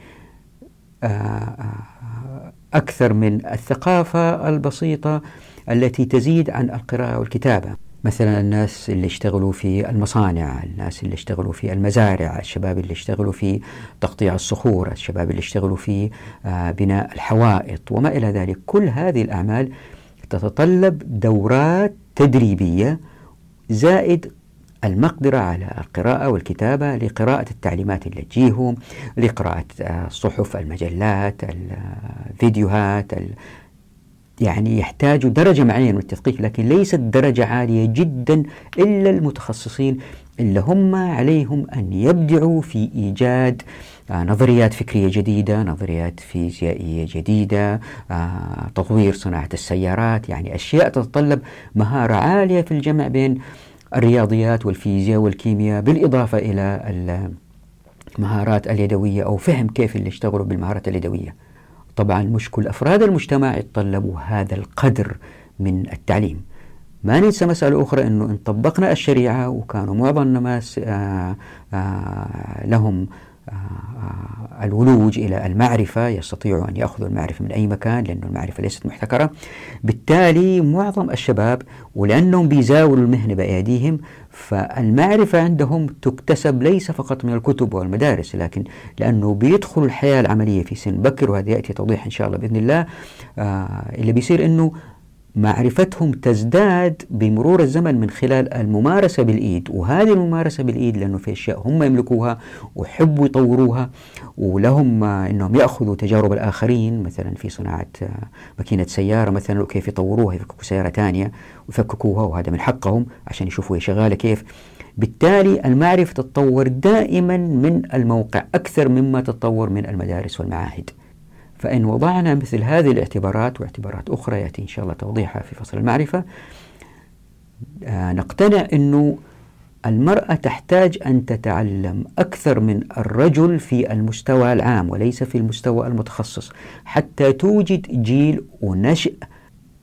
آه، آه، أكثر من الثقافة البسيطة التي تزيد عن القراءة والكتابة مثلا الناس اللي اشتغلوا في المصانع الناس اللي اشتغلوا في المزارع الشباب اللي اشتغلوا في تقطيع الصخور الشباب اللي اشتغلوا في آه، بناء الحوائط وما إلى ذلك. كل هذه الأعمال تتطلب دورات تدريبية زائد المقدرة على القراءة والكتابة لقراءة التعليمات اللي تجيهم لقراءة الصحف المجلات الفيديوهات يعني يحتاجوا درجة معينة من التدقيق لكن ليست درجة عالية جدا إلا المتخصصين اللي هم عليهم أن يبدعوا في إيجاد آه، نظريات فكرية جديدة نظريات فيزيائية جديدة آه، تطوير صناعة السيارات يعني أشياء تتطلب مهارة عالية في الجمع بين الرياضيات والفيزياء والكيمياء بالإضافة إلى المهارات اليدوية أو فهم كيف اللي يشتغلوا بالمهارات اليدوية. طبعا مش كل أفراد المجتمع يتطلبوا هذا القدر من التعليم. ما ننسى مسألة أخرى أنه إن طبقنا الشريعة وكانوا معظم الناس آه، آه، لهم آه، الولوج إلى المعرفة يستطيعوا أن يأخذوا المعرفة من أي مكان لأن المعرفة ليست محتكرة. بالتالي معظم الشباب ولأنهم بيزاولوا المهنة بأيديهم فالمعرفة عندهم تكتسب ليس فقط من الكتب والمدارس لكن لأنه بيدخلوا الحياة العملية في سن بكر وهذا يأتي توضيح إن شاء الله بإذن الله. آه اللي بيصير أنه معرفتهم تزداد بمرور الزمن من خلال الممارسة بالإيد وهذه الممارسة بالإيد لأنه في أشياء هم يملكوها ويحبوا يطوروها ولهم أنهم يأخذوا تجارب الآخرين مثلا في صناعة ماكينة سيارة مثلا وكيف يطوروها يفككوا سيارة ثانية ويفككوها وهذا من حقهم عشان يشوفوا هي شغالة كيف. بالتالي المعرفة تتطور دائما من الموقع أكثر مما تتطور من المدارس والمعاهد. فإن وضعنا مثل هذه الاعتبارات واعتبارات أخرى يأتي إن شاء الله توضيحها في فصل المعرفة آه نقتنع أنه المرأة تحتاج أن تتعلم أكثر من الرجل في المستوى العام وليس في المستوى المتخصص حتى توجد جيل ونشء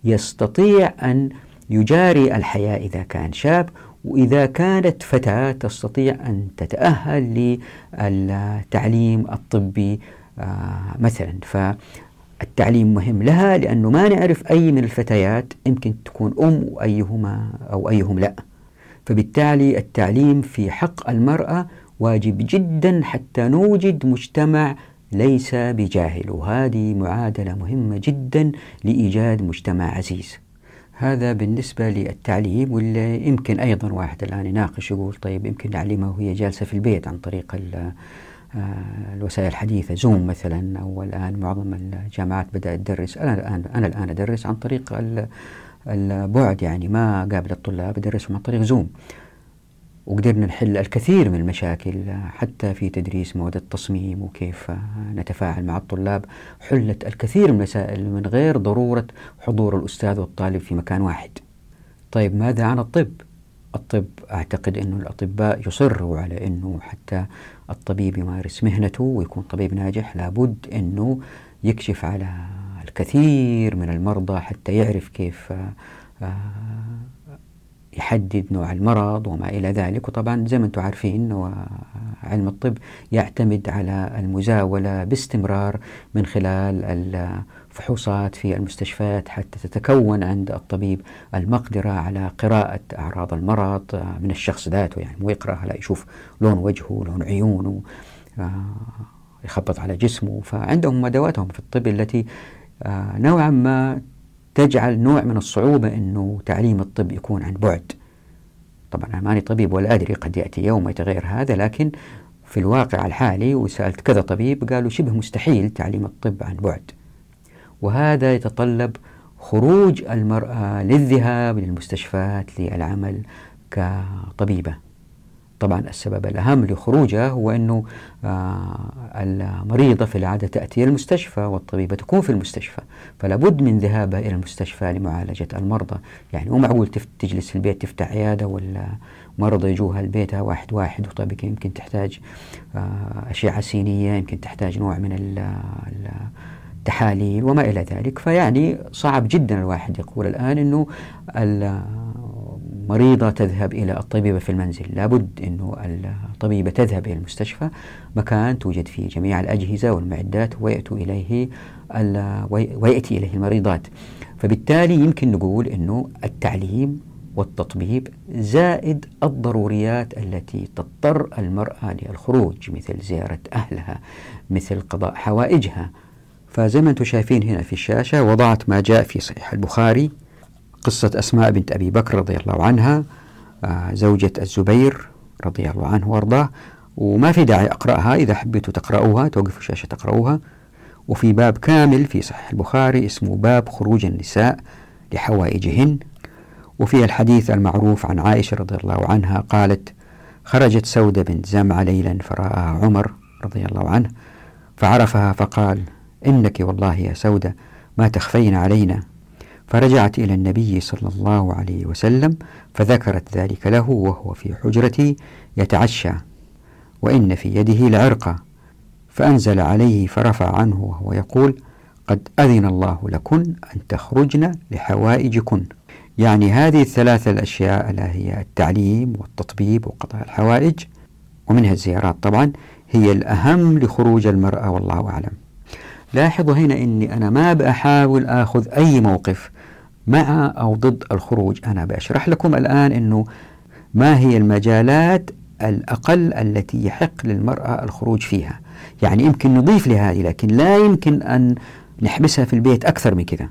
يستطيع أن يجاري الحياة إذا كان شاب وإذا كانت فتاة تستطيع أن تتأهل للتعليم الطبي مثلا فالتعليم مهم لها لأنه ما نعرف أي من الفتيات يمكن تكون أم وأيهما أو أيهم لا. فبالتالي التعليم في حق المرأة واجب جدا حتى نوجد مجتمع ليس بجاهل. وهذه معادلة مهمة جدا لإيجاد مجتمع عزيز. هذا بالنسبة للتعليم واللي يمكن أيضا واحد الآن يناقش يقول طيب يمكن نعلمها وهي جالسة في البيت عن طريق آه، الوسائل الحديثة زوم مثلا أو الآن معظم الجامعات بدأت تدرس. أنا الآن أنا الآن أدرس عن طريق البعد يعني ما قابل الطلاب أدرسهم عن طريق زوم وقدرنا نحل الكثير من المشاكل حتى في تدريس مواد التصميم وكيف نتفاعل مع الطلاب. حلت الكثير من المسائل من غير ضرورة حضور الأستاذ والطالب في مكان واحد. طيب ماذا عن الطب؟ الطب أعتقد أن الأطباء يصروا على أنه حتى الطبيب يمارس مهنته ويكون طبيب ناجح. لابد أنه يكشف على الكثير من المرضى حتى يعرف كيف آه، يحدد نوع المرض وما إلى ذلك. وطبعا زي ما أنتم عارفين علم الطب يعتمد على المزاولة باستمرار من خلال الفحوصات في المستشفيات حتى تتكون عند الطبيب المقدرة على قراءة أعراض المرض من الشخص ذاته يعني مو يقرأها لا يشوف لون وجهه لون عيونه آه، يخبط على جسمه. فعندهم أدواتهم في الطب التي آه، نوعا ما تجعل نوع من الصعوبة أنه تعليم الطب يكون عن بعد. طبعا أنا ماني طبيب ولا أدري قد يأتي يوم يتغير هذا لكن في الواقع الحالي وسألت كذا طبيب قالوا شبه مستحيل تعليم الطب عن بعد. وهذا يتطلب خروج المرأة للذهاب للمستشفيات للعمل كطبيبة. طبعا السبب الأهم لخروجه هو أنه آه، المريضة في العادة تأتي إلى المستشفى والطبيبة تكون في المستشفى فلا بد من ذهابها إلى المستشفى لمعالجة المرضى. يعني مو معقول تجلس في البيت تفتح عيادة ولا مرضى يجوها البيت واحد واحد. وطبعا يمكن تحتاج آه، أشعة سينية يمكن تحتاج نوع من التحاليل وما إلى ذلك. فيعني صعب جدا الواحد يقول الآن أنه مريضة تذهب إلى الطبيبة في المنزل. لابد أنه الطبيبة تذهب إلى المستشفى مكان توجد فيه جميع الأجهزة والمعدات ويأتوا إليه ويأتي إليه المريضات. فبالتالي يمكن نقول أنه التعليم والتطبيب زائد الضروريات التي تضطر المرأة للخروج مثل زيارة أهلها مثل قضاء حوائجها. فزي ما أنتم شايفين هنا في الشاشة وضعت ما جاء في صحيح البخاري قصة أسماء بنت أبي بكر رضي الله عنها آه، زوجة الزبير رضي الله عنه وأرضاه. وما في داعي أقرأها إذا حبيتوا تقرأوها توقفوا الشاشة تقرأوها وفي باب كامل في صحيح البخاري اسمه باب خروج النساء لحوائجهن. وفي الحديث المعروف عن عائشة رضي الله عنها قالت خرجت سودة بنت زمعة ليلا فرآها عمر رضي الله عنه فعرفها فقال إنك والله يا سودة ما تخفين علينا. فرجعت إلى النبي صلى الله عليه وسلم فذكرت ذلك له وهو في حجرتي يتعشى وإن في يده العرقة فأنزل عليه فرفع عنه وهو يقول قد أذن الله لكن أن تخرجن لحوائجكن. يعني هذه الثلاثة الأشياء ألا هي التعليم والتطبيب وقضاء الحوائج ومنها الزيارات طبعا هي الأهم لخروج المرأة والله أعلم. لاحظوا هنا أني أنا ما بحاول أخذ أي موقف مع أو ضد الخروج. أنا بشرح لكم الآن أنه ما هي المجالات الأقل التي يحق للمرأة الخروج فيها. يعني يمكن نضيف لهذه لكن لا يمكن أن نحبسها في البيت أكثر من كذا.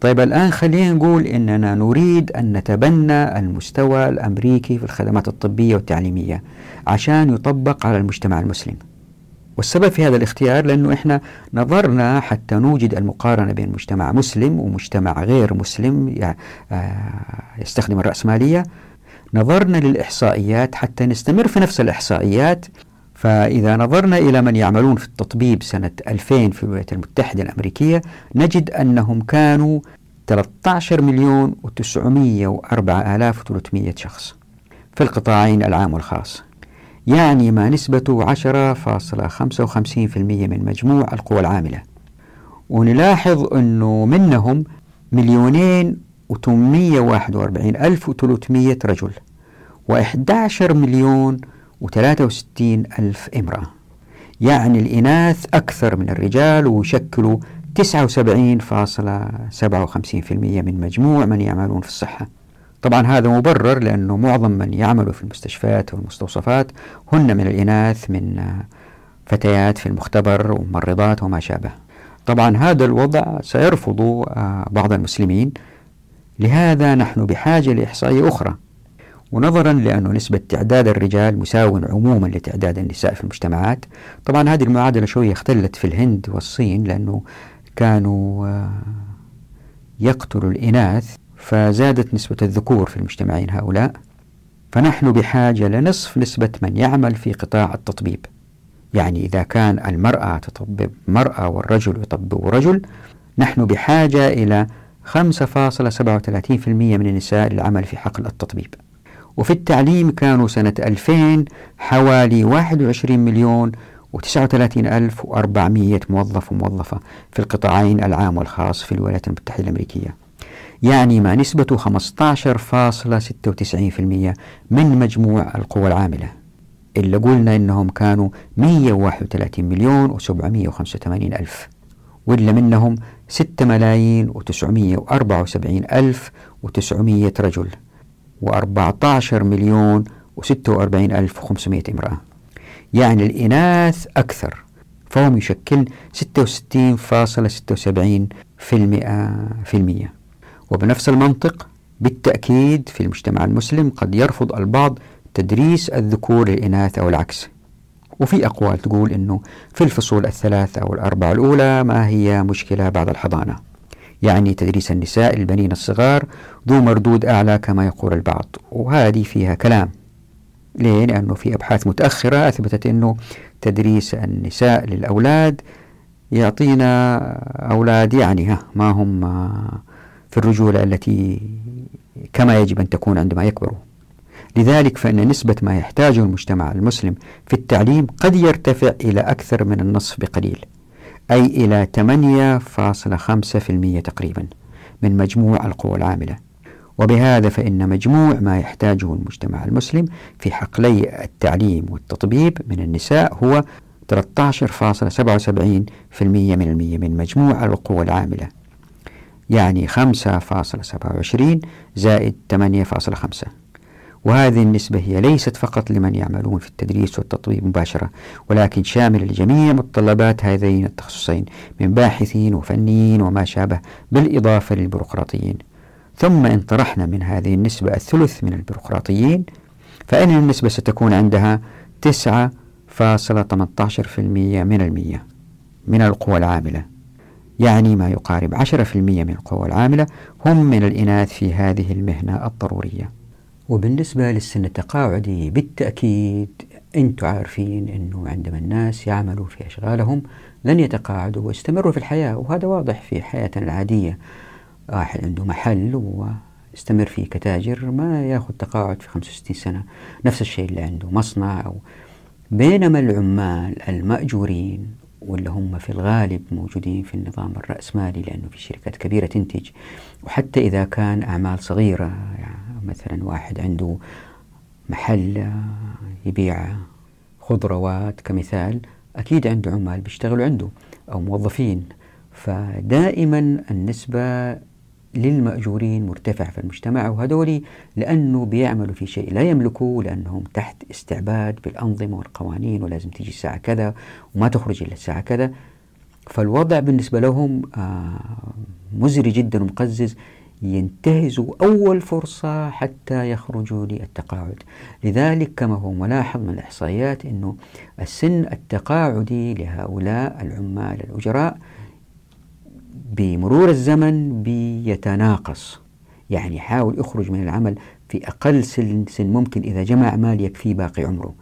طيب الآن خلينا نقول أننا نريد أن نتبنى المستوى الأمريكي في الخدمات الطبية والتعليمية عشان يطبق على المجتمع المسلم. والسبب في هذا الاختيار لأنه إحنا نظرنا حتى نوجد المقارنة بين مجتمع مسلم ومجتمع غير مسلم آه، يستخدم الرأسمالية. نظرنا للإحصائيات حتى نستمر في نفس الإحصائيات. فإذا نظرنا إلى من يعملون في التطبيب سنة 2000 في الولايات المتحدة الأمريكية نجد أنهم كانوا 13 مليون و904 آلاف و300 شخص في القطاعين العام والخاص يعني ما نسبته 10.55% من مجموع القوى العاملة. ونلاحظ أنه منهم مليونين و841 ألف وثلاثمية رجل و11 مليون و63 ألف امرأة. يعني الإناث أكثر من الرجال ويشكلوا 79.57% من مجموع من يعملون في الصحة. طبعا هذا مبرر لأنه معظم من يعملوا في المستشفيات والمستوصفات هن من الإناث من فتيات في المختبر وممرضات وما شابه. طبعا هذا الوضع سيرفض آه، بعض المسلمين. لهذا نحن بحاجة لإحصائية أخرى. ونظرا لأن نسبة تعداد الرجال مساو عموما لتعداد النساء في المجتمعات. طبعا هذه المعادلة شوية اختلت في الهند والصين لأنه كانوا آه، يقتلوا الإناث فزادت نسبة الذكور في المجتمعين هؤلاء فنحن بحاجة لنصف نسبة من يعمل في قطاع التطبيب. يعني إذا كان المرأة تطبب مرأة والرجل يطبب رجل نحن بحاجة إلى 5.37% من النساء للعمل في حقل التطبيب. وفي التعليم كانوا سنة 2000 حوالي 21 مليون و39 ألف و400 موظف وموظفة في القطاعين العام والخاص في الولايات المتحدة الأمريكية. يعني ما نسبة 15.96% من مجموع القوى العاملة. اللي قلنا إنهم كانوا 131 مليون و785 ألف واللي منهم 6 ملايين و974 ألف و900 رجل و14 مليون و46 ألف و500 امرأة. يعني الإناث أكثر فهم يشكل 66.76% في المئة في المئة وبنفس المنطق بالتأكيد في المجتمع المسلم قد يرفض البعض تدريس الذكور للإناث أو العكس وفي أقوال تقول أنه في الفصول الثلاث أو الأربعة الأولى ما هي مشكلة بعد الحضانة يعني تدريس النساء للبنين الصغار ذو مردود أعلى كما يقول البعض وهذه فيها كلام ليه؟ لأنه في أبحاث متأخرة أثبتت أنه تدريس النساء للأولاد يعطينا أولاد يعني ها ما هم في الرجولة التي كما يجب أن تكون عندما يكبروا لذلك فإن نسبة ما يحتاجه المجتمع المسلم في التعليم قد يرتفع إلى أكثر من النصف بقليل أي إلى 8.5% تقريبا من مجموع القوى العاملة. وبهذا فإن مجموع ما يحتاجه المجتمع المسلم في حقلي التعليم والتطبيب من النساء هو 13.77% من المية من مجموع القوى العاملة. يعني 5.27 زائد 8.5 وهذه النسبة هي ليست فقط لمن يعملون في التدريس والتطبيق مباشرة ولكن شاملة لجميع متطلبات هذين التخصصين من باحثين وفنيين وما شابه بالإضافة للبيروقراطيين. ثم إن طرحنا من هذه النسبة الثلث من البيروقراطيين فإن النسبة ستكون عندها 9.18% من المية من القوى العاملة. يعني ما يقارب 10% من القوى العاملة هم من الإناث في هذه المهنة الضرورية. وبالنسبة للسن التقاعدي بالتأكيد أنتم عارفين أنه عندما الناس يعملوا في أشغالهم لن يتقاعدوا ويستمروا في الحياة وهذا واضح في حياتنا العادية. واحد عنده محل ويستمر فيه كتاجر ما ياخذ تقاعد في 65 سنة نفس الشيء اللي عنده مصنع أو بينما العمال المأجورين واللي هم في الغالب موجودين في النظام الرأسمالي لأنه في شركات كبيرة تنتج. وحتى إذا كان أعمال صغيرة يعني مثلا واحد عنده محل يبيع خضروات كمثال أكيد عنده عمال بيشتغلوا عنده أو موظفين. فدائما النسبة للمأجورين مرتفع في المجتمع وهذول لأنه بيعملوا في شيء لا يملكوه لأنهم تحت استعباد بالأنظمة والقوانين ولازم تيجي الساعة كذا وما تخرج إلا الساعة كذا. فالوضع بالنسبة لهم آه، مزري جدا ومقزز. ينتهزوا أول فرصة حتى يخرجوا للتقاعد. لذلك كما هو ملاحظ من الإحصائيات أنه السن التقاعدي لهؤلاء العمال الأجراء بمرور الزمن بيتناقص. يعني يحاول يخرج من العمل في أقل سن, سن ممكن إذا جمع مال يكفيه باقي عمره.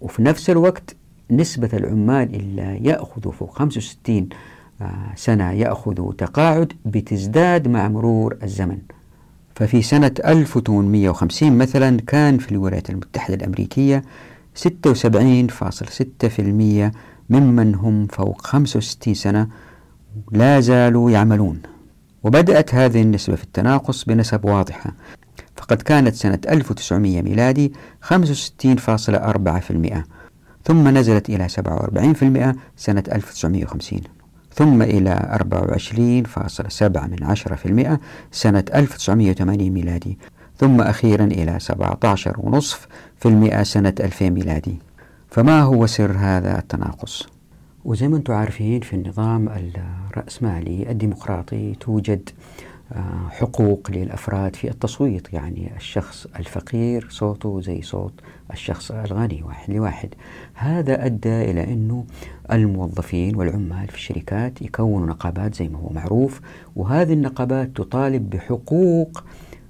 وفي نفس الوقت نسبة العمال اللي يأخذوا فوق 65 آه، سنة يأخذوا تقاعد بتزداد مع مرور الزمن. ففي سنة 1850 مثلا كان في الولايات المتحدة الأمريكية 76.6% ممن هم فوق 65 سنة لا زالوا يعملون. وبدأت هذه النسبة في التناقص بنسب واضحة. فقد كانت سنة 1900 ميلادي 65.4% ثم نزلت إلى 47% سنة 1950 ثم إلى 24.7 من 10% سنة 1980 ميلادي. ثم أخيرا إلى 17.5% سنة 2000 ميلادي. فما هو سر هذا التناقص؟ وزي ما أنتم عارفين في النظام الرأسمالي الديمقراطي توجد آه، حقوق للأفراد في التصويت يعني الشخص الفقير صوته زي صوت الشخص الغني واحد لواحد. هذا أدى إلى أنه الموظفين والعمال في الشركات يكونوا نقابات زي ما هو معروف وهذه النقابات تطالب بحقوق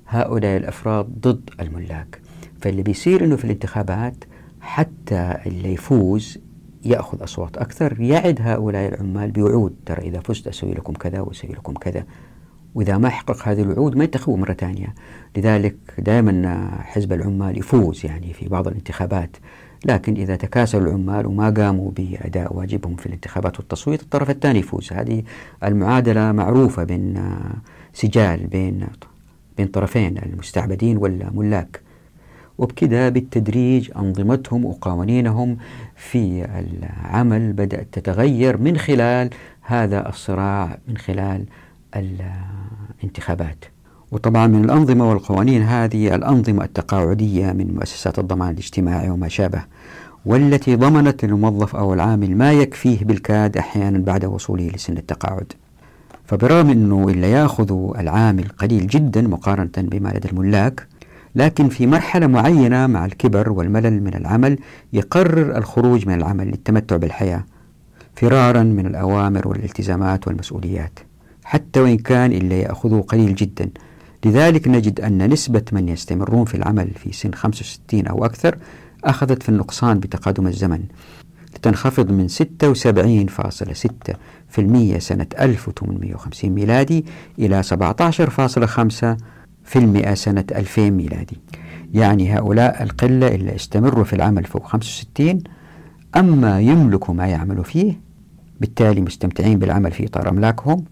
هؤلاء الأفراد ضد الملاك. فاللي بيصير أنه في الانتخابات حتى اللي يفوز يأخذ أصوات أكثر يعد هؤلاء العمال بوعود. ترى إذا فزت أسوي لكم كذا وأسوي لكم كذا. وإذا ما حقق هذه الوعود ما ينتخبوا مرة ثانية. لذلك دائما حزب العمال يفوز يعني في بعض الانتخابات. لكن إذا تكاسل العمال وما قاموا بأداء واجبهم في الانتخابات والتصويت الطرف الثاني يفوز. هذه المعادلة معروفة بين سجال بين بين طرفين المستعبدين والملاك. وبكذا بالتدريج أنظمتهم وقوانينهم في العمل بدأت تتغير من خلال هذا الصراع من خلال الانتخابات. وطبعا من الأنظمة والقوانين هذه الأنظمة التقاعدية من مؤسسات الضمان الاجتماعي وما شابه والتي ضمنت للموظف أو العامل ما يكفيه بالكاد أحيانا بعد وصوله لسن التقاعد. فبرغم أنه إلا يأخذ العامل قليل جدا مقارنة بما لدى الملاك لكن في مرحلة معينة مع الكبر والملل من العمل يقرر الخروج من العمل للتمتع بالحياة فرارا من الأوامر والالتزامات والمسؤوليات حتى وإن كان إلا يأخذه قليل جدا. لذلك نجد أن نسبة من يستمرون في العمل في سن 65 أو أكثر أخذت في النقصان بتقادم الزمن لتنخفض من 76.6% سنة 1850 ميلادي إلى 17.5% سنة 2000 ميلادي. يعني هؤلاء القلة اللي استمروا في العمل فوق 65 أما يملكوا ما يعملوا فيه بالتالي مستمتعين بالعمل في إطار أملاكهم.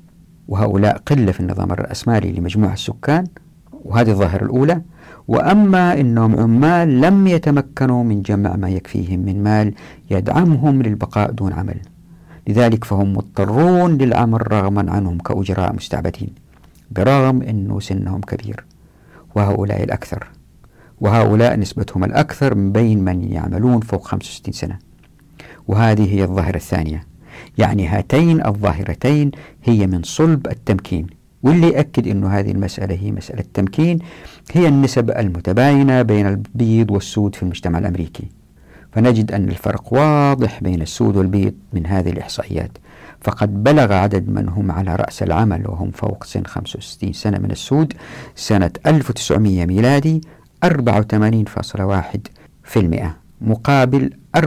وهؤلاء قلة في النظام الرأسمالي لمجموع السكان وهذه الظاهرة الأولى. وأما أنهم عمال لم يتمكنوا من جمع ما يكفيهم من مال يدعمهم للبقاء دون عمل. لذلك فهم مضطرون للعمل رغما عنهم كأجراء مستعبدين. برغم أنه سنهم كبير وهؤلاء الأكثر وهؤلاء نسبتهم الأكثر من بين من يعملون فوق 65 سنة. وهذه هي الظاهرة الثانية. يعني هاتين الظاهرتين هي من صلب التمكين. واللي يأكد أن هذه المسألة هي مسألة تمكين هي النسب المتباينة بين البيض والسود في المجتمع الأمريكي. فنجد أن الفرق واضح بين السود والبيض من هذه الإحصائيات. فقد بلغ عدد من هم على رأس العمل وهم فوق سن 65 سنة من السود سنة 1900 ميلادي 84.1 في المئة مقابل 64.1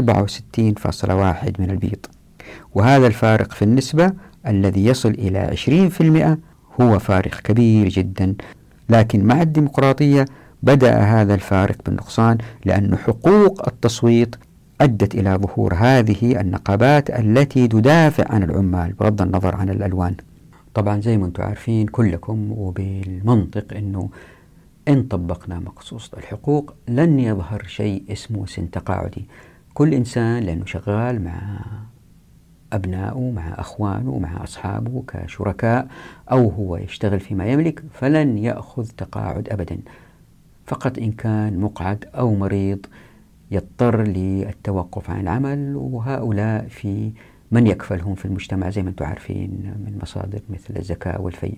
من البيض. وهذا الفارق في النسبة الذي يصل إلى 20% هو فارق كبير جدا. لكن مع الديمقراطية بدأ هذا الفارق بالنقصان لأن حقوق التصويت أدت إلى ظهور هذه النقابات التي تدافع عن العمال بغض النظر عن الألوان. طبعا زي ما أنتم عارفين كلكم وبالمنطق أنه إن طبقنا مقصوص الحقوق لن يظهر شيء اسمه سن تقاعدي. كل إنسان لأنه شغال مع أبنائه مع أخوانه مع أصحابه كشركاء أو هو يشتغل فيما يملك فلن يأخذ تقاعد أبدا. فقط إن كان مقعد أو مريض يضطر للتوقف عن العمل وهؤلاء في من يكفلهم في المجتمع زي ما أنتم عارفين من مصادر مثل الزكاة والفيء.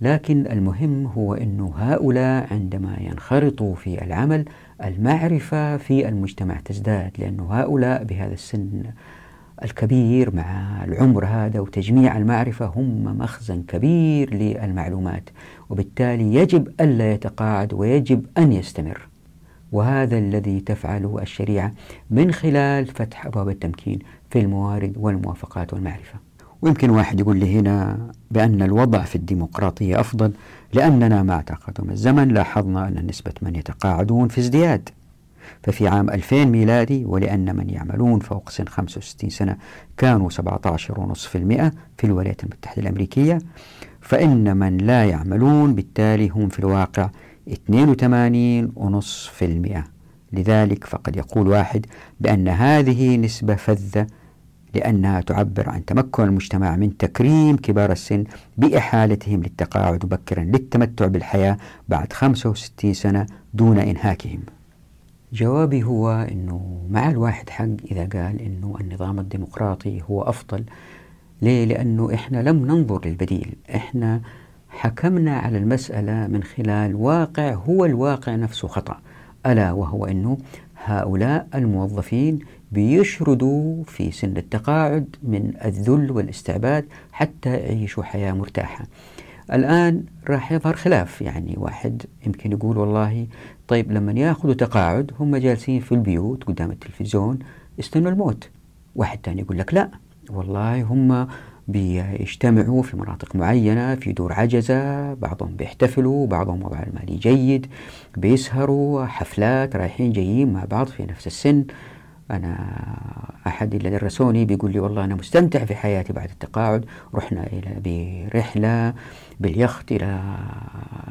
لكن المهم هو أن هؤلاء عندما ينخرطوا في العمل المعرفة في المجتمع تزداد لأن هؤلاء بهذا السن الكبير مع العمر هذا وتجميع المعرفة هم مخزن كبير للمعلومات وبالتالي يجب ألا يتقاعد ويجب أن يستمر. وهذا الذي تفعله الشريعة من خلال فتح أبواب التمكين في الموارد والموافقات والمعرفة. ويمكن واحد يقول لي هنا بأن الوضع في الديمقراطية أفضل لأننا مع تقدم الزمن لاحظنا أن نسبة من يتقاعدون في ازدياد. ففي عام 2000 ميلادي ولأن من يعملون فوق سن 65 سنة كانوا 17.5% في الولايات المتحدة الأمريكية فإن من لا يعملون بالتالي هم في الواقع 82.5% لذلك فقد يقول واحد بأن هذه نسبة فذة لأنها تعبر عن تمكن المجتمع من تكريم كبار السن بإحالتهم للتقاعد مبكرا للتمتع بالحياة بعد 65 سنة دون إنهاكهم. جوابي هو أنه مع الواحد حق إذا قال أنه النظام الديمقراطي هو أفضل. ليه؟ لأنه إحنا لم ننظر للبديل. إحنا حكمنا على المسألة من خلال واقع هو الواقع نفسه خطأ. ألا وهو أنه هؤلاء الموظفين بيشردوا في سن التقاعد من الذل والاستعباد حتى يعيشوا حياة مرتاحة. الآن راح يظهر خلاف يعني واحد يمكن يقول والله طيب لما ياخذوا تقاعد هم جالسين في البيوت قدام التلفزيون يستنوا الموت. واحد ثاني يقول لك لا والله هم بيجتمعوا في مناطق معينة في دور عجزة بعضهم بيحتفلوا بعضهم وضع المالي جيد بيسهروا حفلات رايحين جايين مع بعض في نفس السن. أنا أحد اللي درسوني بيقول لي والله أنا مستمتع في حياتي بعد التقاعد. رحنا إلى برحلة باليخت إلى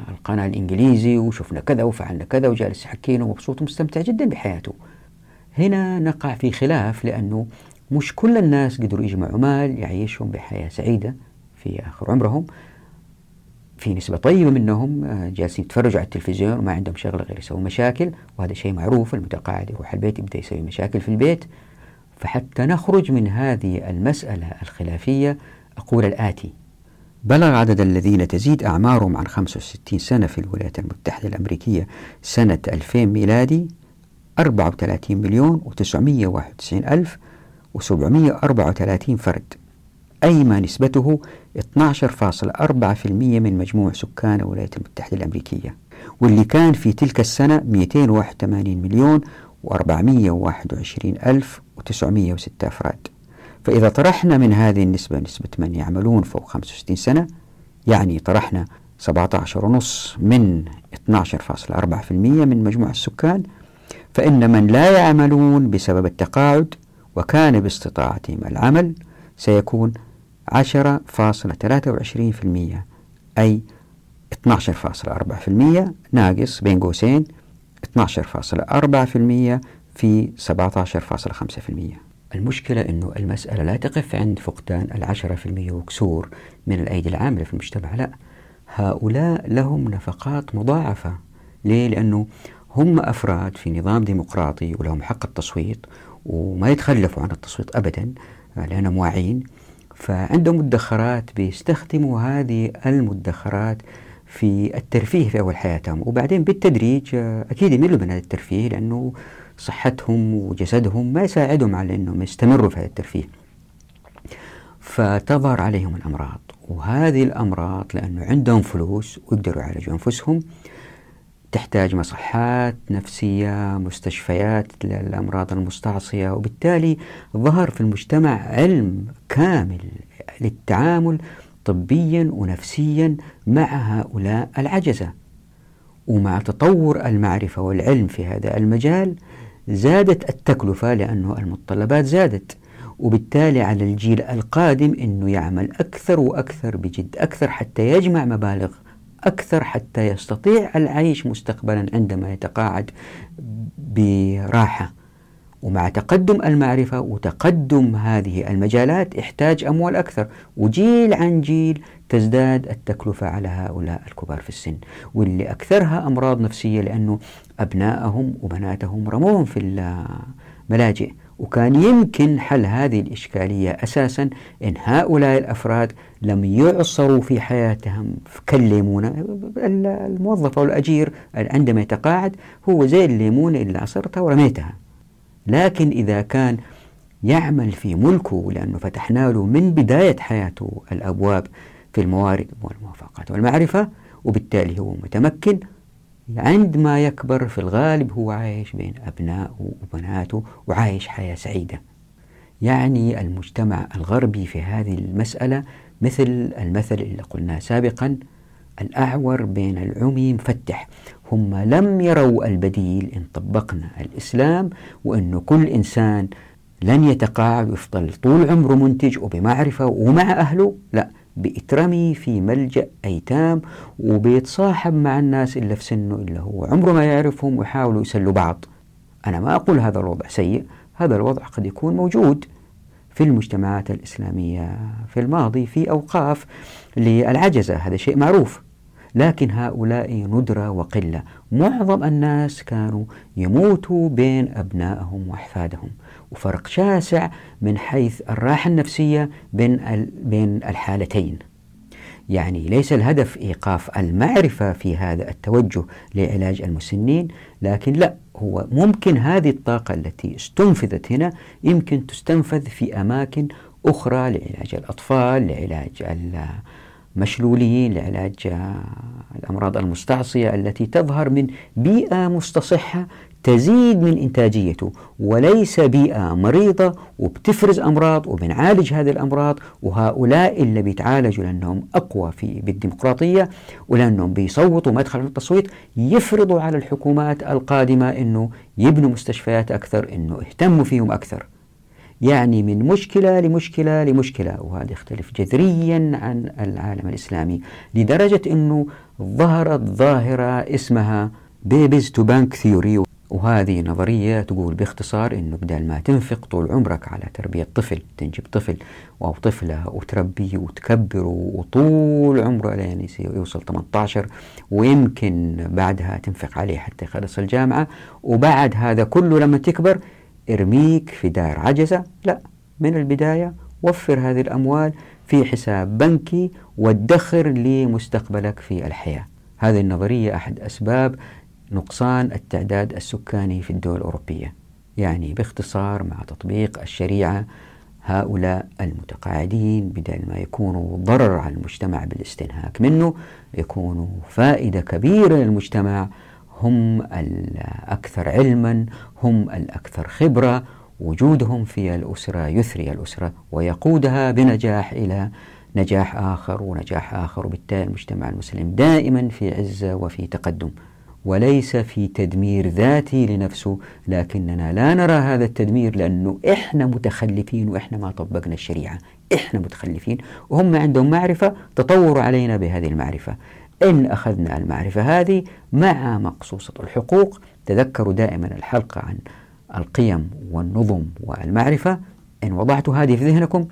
القناة الإنجليزي وشفنا كذا وفعلنا كذا وجالس يحكينا ومبسوط ومستمتع جدا بحياته. هنا نقع في خلاف لأنه مش كل الناس قدروا يجمعوا مال يعيشهم بحياة سعيدة في آخر عمرهم. في نسبة طيبة منهم آه، جالسين يتفرجوا على التلفزيون وما عندهم شغلة غير يسووا مشاكل وهذا شيء معروف. المتقاعد يروح البيت يبدأ يسوي مشاكل في البيت. فحتى نخرج من هذه المسألة الخلافية أقول الآتي بلغ عدد الذين تزيد أعمارهم عن 65 سنة في الولايات المتحدة الأمريكية سنة 2000 ميلادي 34 مليون و991 ألف و734 فرد أي ما نسبته 12.4% من مجموع سكان الولايات المتحدة الأمريكية واللي كان في تلك السنة 281 مليون و421 ألف و906 أفراد. فإذا طرحنا من هذه النسبة نسبة من يعملون فوق 65 سنة يعني طرحنا 17.5 من 12.4% من مجموع السكان فإن من لا يعملون بسبب التقاعد وكان باستطاعتهم العمل سيكون 10.23% أي 12.4% ناقص بين قوسين 12.4% في 17.5% المشكلة أنه المسألة لا تقف عند فقدان العشرة في المية وكسور من الأيدي العاملة في المجتمع لا. هؤلاء لهم نفقات مضاعفة. ليه؟ لأنه هم أفراد في نظام ديمقراطي ولهم حق التصويت وما يتخلفوا عن التصويت أبدا لأنهم واعيين. فعندهم مدخرات بيستخدموا هذه المدخرات في الترفيه في أول حياتهم. وبعدين بالتدريج أكيد يملوا من هذا الترفيه لأنه صحتهم وجسدهم ما يساعدهم على أنهم يستمروا في هذا الترفيه. فتظهر عليهم الأمراض. وهذه الأمراض لأنه عندهم فلوس ويقدروا يعالجوا أنفسهم. تحتاج مصحات نفسية مستشفيات للأمراض المستعصية وبالتالي ظهر في المجتمع علم كامل للتعامل طبيا ونفسيا مع هؤلاء العجزة. ومع تطور المعرفة والعلم في هذا المجال زادت التكلفة لأنه المتطلبات زادت. وبالتالي على الجيل القادم أنه يعمل أكثر وأكثر بجد أكثر حتى يجمع مبالغ أكثر حتى يستطيع العيش مستقبلا عندما يتقاعد براحة. ومع تقدم المعرفة وتقدم هذه المجالات يحتاج أموال أكثر وجيل عن جيل تزداد التكلفة على هؤلاء الكبار في السن. واللي أكثرها أمراض نفسية لأنه أبنائهم وبناتهم رموهم في الملاجئ. وكان يمكن حل هذه الإشكالية أساسا إن هؤلاء الأفراد لم يعصروا في حياتهم. كالليمونة الموظف أو الأجير عندما يتقاعد هو زي الليمونة اللي عصرتها ورميتها. لكن إذا كان يعمل في ملكه لأنه فتحنا له من بداية حياته الأبواب في الموارد والموافقات والمعرفة وبالتالي هو متمكن عندما يكبر في الغالب هو عايش بين أبنائه وبناته وعايش حياة سعيدة. يعني المجتمع الغربي في هذه المسألة مثل المثل اللي قلناه سابقا الأعور بين العمي مفتح هم لم يروا البديل إن طبقنا الإسلام وأنه كل إنسان لن يتقاعد ويفضل طول عمره منتج وبمعرفة ومع أهله. لا بيترمي في ملجأ أيتام وبيتصاحب مع الناس اللي في سنه اللي هو. عمره ما يعرفهم ويحاولوا يسلوا بعض. أنا ما أقول هذا الوضع سيء هذا الوضع قد يكون موجود في المجتمعات الإسلامية في الماضي في أوقاف للعجزة. هذا شيء معروف. لكن هؤلاء ندرة وقلة. معظم الناس كانوا يموتوا بين أبنائهم وأحفادهم. وفرق شاسع من حيث الراحة النفسية بين بين الحالتين. يعني ليس الهدف إيقاف المعرفة في هذا التوجه لعلاج المسنين لكن لا هو ممكن هذه الطاقة التي استنفذت هنا يمكن تستنفذ في أماكن أخرى لعلاج الأطفال لعلاج المشلولين لعلاج الأمراض المستعصية التي تظهر من بيئة مستصحة تزيد من إنتاجيته وليس بيئة مريضة وبتفرز أمراض وبنعالج هذه الأمراض وهؤلاء اللي بيتعالجوا لأنهم أقوى في بالديمقراطية ولأنهم بيصوتوا مدخل التصويت يفرضوا على الحكومات القادمة أنه يبنوا مستشفيات أكثر أنه يهتموا فيهم أكثر. يعني من مشكلة لمشكلة لمشكلة وهذا يختلف جذريا عن العالم الإسلامي لدرجة أنه ظهرت ظاهرة اسمها babies to bank theory وهذه نظرية تقول باختصار أنه بدل ما تنفق طول عمرك على تربية طفل تنجب طفل أو طفلة وتربيه وتكبره وطول عمره لين يوصل 18 ويمكن بعدها تنفق عليه حتى يخلص الجامعة وبعد هذا كله لما تكبر ارميك في دار عجزة. لا من البداية وفر هذه الأموال في حساب بنكي وادخر لمستقبلك في الحياة. هذه النظرية أحد أسباب نقصان التعداد السكاني في الدول الأوروبية يعني باختصار مع تطبيق الشريعة هؤلاء المتقاعدين بدل ما يكونوا ضرر على المجتمع بالاستنهاك منه يكونوا فائدة كبيرة للمجتمع. هم الأكثر علما هم الأكثر خبرة وجودهم في الأسرة يثري الأسرة ويقودها بنجاح إلى نجاح آخر ونجاح آخر. وبالتالي المجتمع المسلم دائما في عزة وفي تقدم. وليس في تدمير ذاتي لنفسه لكننا لا نرى هذا التدمير لأنه إحنا متخلفين وإحنا ما طبقنا الشريعة. إحنا متخلفين وهم عندهم معرفة تطوروا علينا بهذه المعرفة. إن أخذنا المعرفة هذه مع مقصوصة الحقوق تذكروا دائما الحلقة عن القيم والنظم والمعرفة. إن وضعت هذه في ذهنكم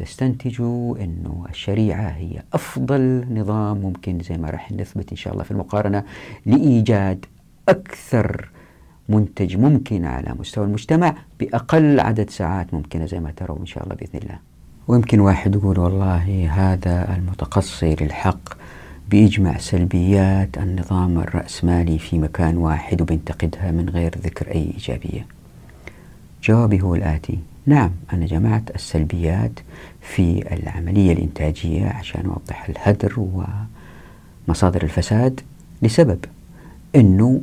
تستنتجوا أنه الشريعة هي أفضل نظام ممكن زي ما راح نثبت إن شاء الله في المقارنة لإيجاد أكثر منتج ممكن على مستوى المجتمع بأقل عدد ساعات ممكنة زي ما تروا إن شاء الله بإذن الله. ويمكن واحد يقول والله هذا المتقصي للحق بيجمع سلبيات النظام الرأسمالي في مكان واحد وبينتقدها من غير ذكر أي إيجابية. جوابي هو الآتي. نعم أنا جمعت السلبيات في العملية الإنتاجية عشان أوضح الهدر ومصادر الفساد لسبب أنه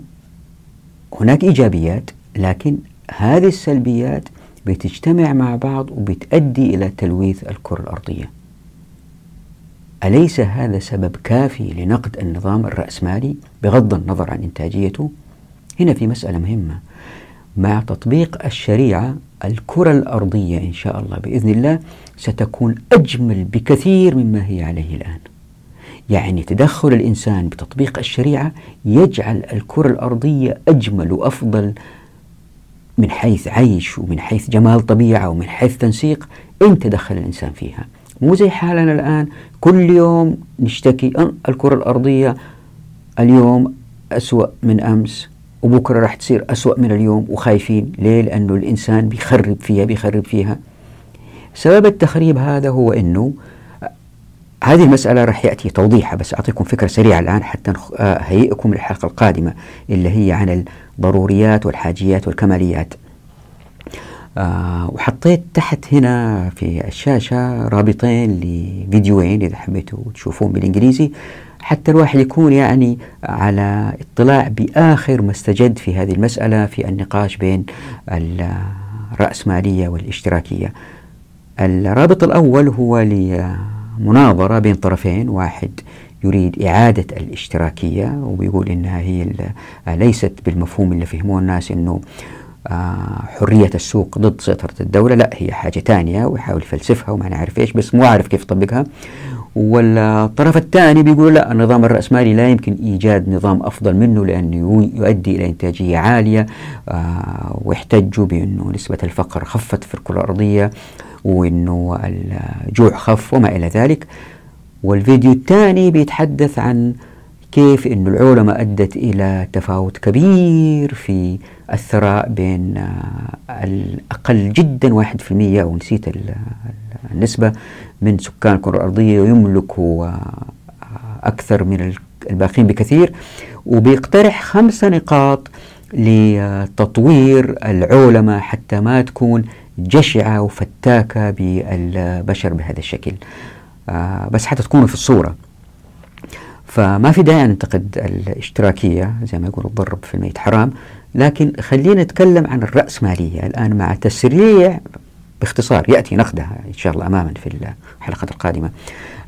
هناك إيجابيات لكن هذه السلبيات بتجتمع مع بعض وبتؤدي إلى تلويث الكرة الأرضية أليس هذا سبب كافي لنقد النظام الرأسمالي بغض النظر عن إنتاجيته؟ هنا في مسألة مهمة مع تطبيق الشريعة الكرة الأرضية إن شاء الله بإذن الله ستكون أجمل بكثير مما هي عليه الآن. يعني تدخل الإنسان بتطبيق الشريعة يجعل الكرة الأرضية أجمل وأفضل من حيث عيش ومن حيث جمال طبيعة ومن حيث تنسيق إن تدخل الإنسان فيها. مو زي حالنا الآن. كل يوم نشتكي الكرة الأرضية اليوم أسوأ من أمس وبكرة راح تصير أسوأ من اليوم وخايفين. ليه؟ لأنه الإنسان بيخرب فيها بيخرب فيها. سبب التخريب هذا هو أنه هذه المسألة راح يأتي توضيحها بس أعطيكم فكرة سريعة الآن حتى أهيئكم للحلقة القادمة اللي هي عن الضروريات والحاجيات والكماليات. آه وحطيت تحت هنا في الشاشة رابطين لفيديوين إذا حبيتوا تشوفون بالإنجليزي حتى الواحد يكون يعني على اطلاع بآخر ما استجد في هذه المسألة في النقاش بين الرأسمالية والاشتراكية. الرابط الأول هو لمناظرة بين طرفين. واحد يريد إعادة الاشتراكية وبيقول إنها هي ليست بالمفهوم اللي فهموه الناس إنه آه، حرية السوق ضد سيطرة الدولة. لا هي حاجة تانية ويحاول يفلسفها وما نعرف إيش بس مو عارف كيف يطبقها. والطرف الثاني بيقول لا النظام الرأسمالي لا يمكن إيجاد نظام أفضل منه لأنه يؤدي إلى إنتاجية عالية آه واحتجوا بأنه نسبة الفقر خفت في الكرة الأرضية. وأنه الجوع خف وما إلى ذلك. والفيديو الثاني بيتحدث عن كيف أن العولمة أدت إلى تفاوت كبير في الثراء بين آه، الأقل جدا واحد في المية ونسيت النسبة من سكان الكرة الأرضية يملكوا أكثر من الباقين بكثير. وبيقترح خمسة نقاط لتطوير العولمة حتى ما تكون جشعة وفتاكة بالبشر بهذا الشكل. آه، بس حتى تكونوا في الصورة. فما في داعي ننتقد الاشتراكية زي ما يقول الضرب في الميت حرام. لكن خلينا نتكلم عن الرأسمالية. الآن مع تسريع باختصار يأتي نقدها إن شاء الله أماما في الحلقة القادمة.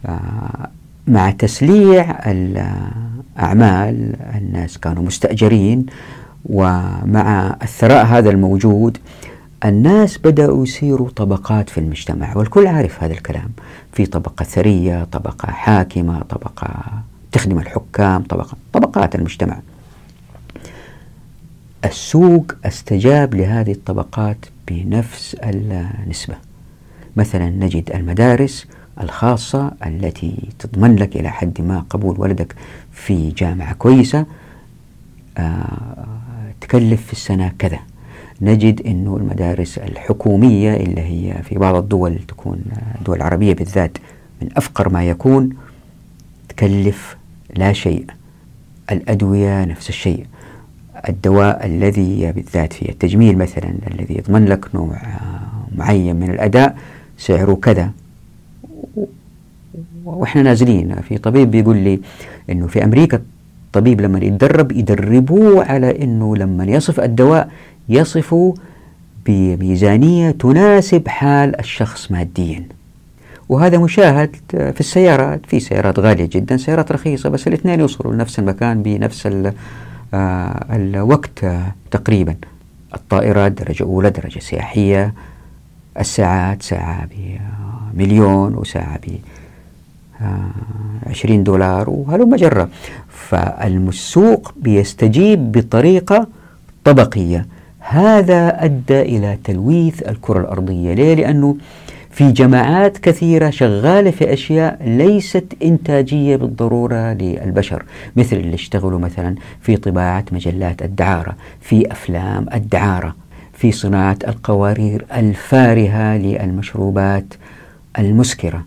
آه، مع تسليع الأعمال الناس كانوا مستأجرين ومع الثراء هذا الموجود الناس بدأوا يصيروا طبقات في المجتمع والكل عارف هذا الكلام. في طبقة ثرية طبقة حاكمة طبقة تخدم الحكام طبقة طبقات المجتمع. السوق استجاب لهذه الطبقات بنفس النسبة. مثلا نجد المدارس الخاصة التي تضمن لك إلى حد ما قبول ولدك في جامعة كويسة آه تكلف في السنة كذا. نجد أنه المدارس الحكومية اللي هي في بعض الدول تكون الدول العربية بالذات من أفقر ما يكون تكلف لا شيء. الأدوية نفس الشيء. الدواء الذي بالذات في التجميل مثلا الذي يضمن لك نوع معين من الأداء سعره كذا. وإحنا نازلين. في طبيب بيقول لي إنه في أمريكا الطبيب لما يتدرب يدربوه على إنه لما يصف الدواء يصفه بميزانية تناسب حال الشخص ماديا. وهذا مشاهد في السيارات في سيارات غالية جدا سيارات رخيصة بس الاثنين يوصلوا لنفس المكان بنفس آه، الوقت تقريبا. الطائرات درجة أولى درجة سياحية الساعات ساعة بمليون وساعة ب 20 دولار وهلو مجرة فالسوق بيستجيب بطريقة طبقية هذا أدى إلى تلويث الكرة الأرضية ليه؟ لأنه في جماعات كثيرة شغالة في أشياء ليست إنتاجية بالضرورة للبشر مثل اللي اشتغلوا مثلا في طباعة مجلات الدعارة في أفلام الدعارة في صناعة القوارير الفارهة للمشروبات المسكرة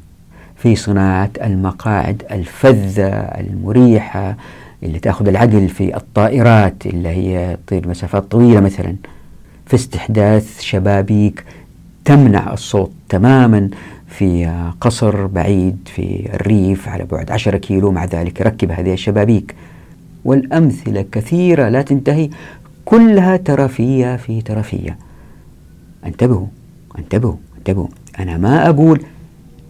في صناعة المقاعد الفذة المريحة اللي تأخذ العقل في الطائرات اللي هي تطير مسافات طويلة مثلا. في استحداث شبابيك تمنع الصوت تماما في قصر بعيد في الريف على بعد عشرة كيلو. مع ذلك ركب هذه الشبابيك. والأمثلة كثيرة لا تنتهي. كلها ترفية في ترفية انتبهوا انتبهوا انتبهوا. أنا ما أقول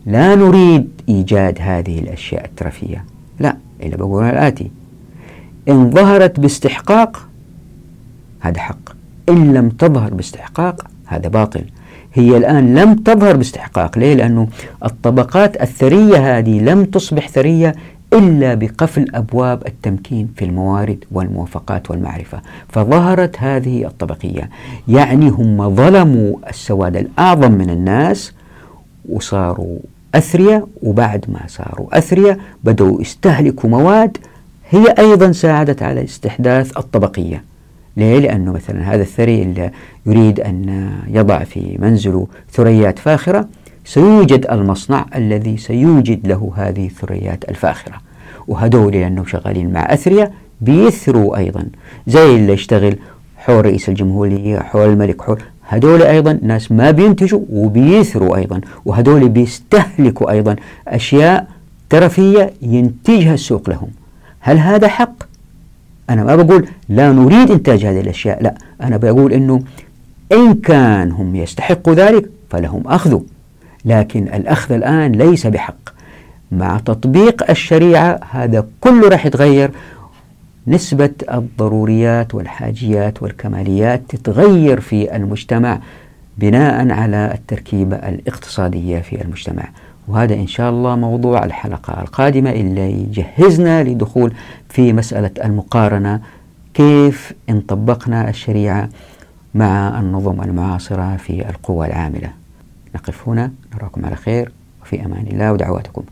لا نريد إيجاد هذه الأشياء الترفية لا إلا بقول الآتي. إن ظهرت باستحقاق هذا حق. إن لم تظهر باستحقاق هذا باطل. هي الآن لم تظهر باستحقاق. ليه؟ لأنه الطبقات الثرية هذه لم تصبح ثرية إلا بقفل أبواب التمكين في الموارد والموافقات والمعرفة. فظهرت هذه الطبقية. يعني هم ظلموا السواد الأعظم من الناس وصاروا أثرياء وبعد ما صاروا أثرياء بدأوا يستهلكوا مواد هي أيضا ساعدت على استحداث الطبقية. ليه؟ لأنه مثلا هذا الثري اللي يريد أن يضع في منزله ثريات فاخرة سيوجد المصنع الذي سيوجد له هذه الثريات الفاخرة. وهدول لأنه شغالين مع أثرياء بيثروا أيضا زي اللي يشتغل حول رئيس الجمهورية حول الملك حول هدول أيضا ناس ما بينتجوا وبيثروا أيضا. وهدول بيستهلكوا أيضا أشياء ترفية ينتجها السوق لهم. هل هذا حق؟ أنا ما بقول لا نريد إنتاج هذه الأشياء لا. أنا بقول أنه إن كان هم يستحقوا ذلك فلهم أخذوا لكن الأخذ الآن ليس بحق. مع تطبيق الشريعة هذا كله راح يتغير. نسبة الضروريات والحاجيات والكماليات تتغير في المجتمع بناء على التركيبة الاقتصادية في المجتمع. وهذا إن شاء الله موضوع الحلقة القادمة اللي يجهزنا لدخول في مسألة المقارنة كيف إن طبقنا الشريعة مع النظم المعاصرة في القوى العاملة. نقف هنا نراكم على خير وفي أمان الله ودعواتكم.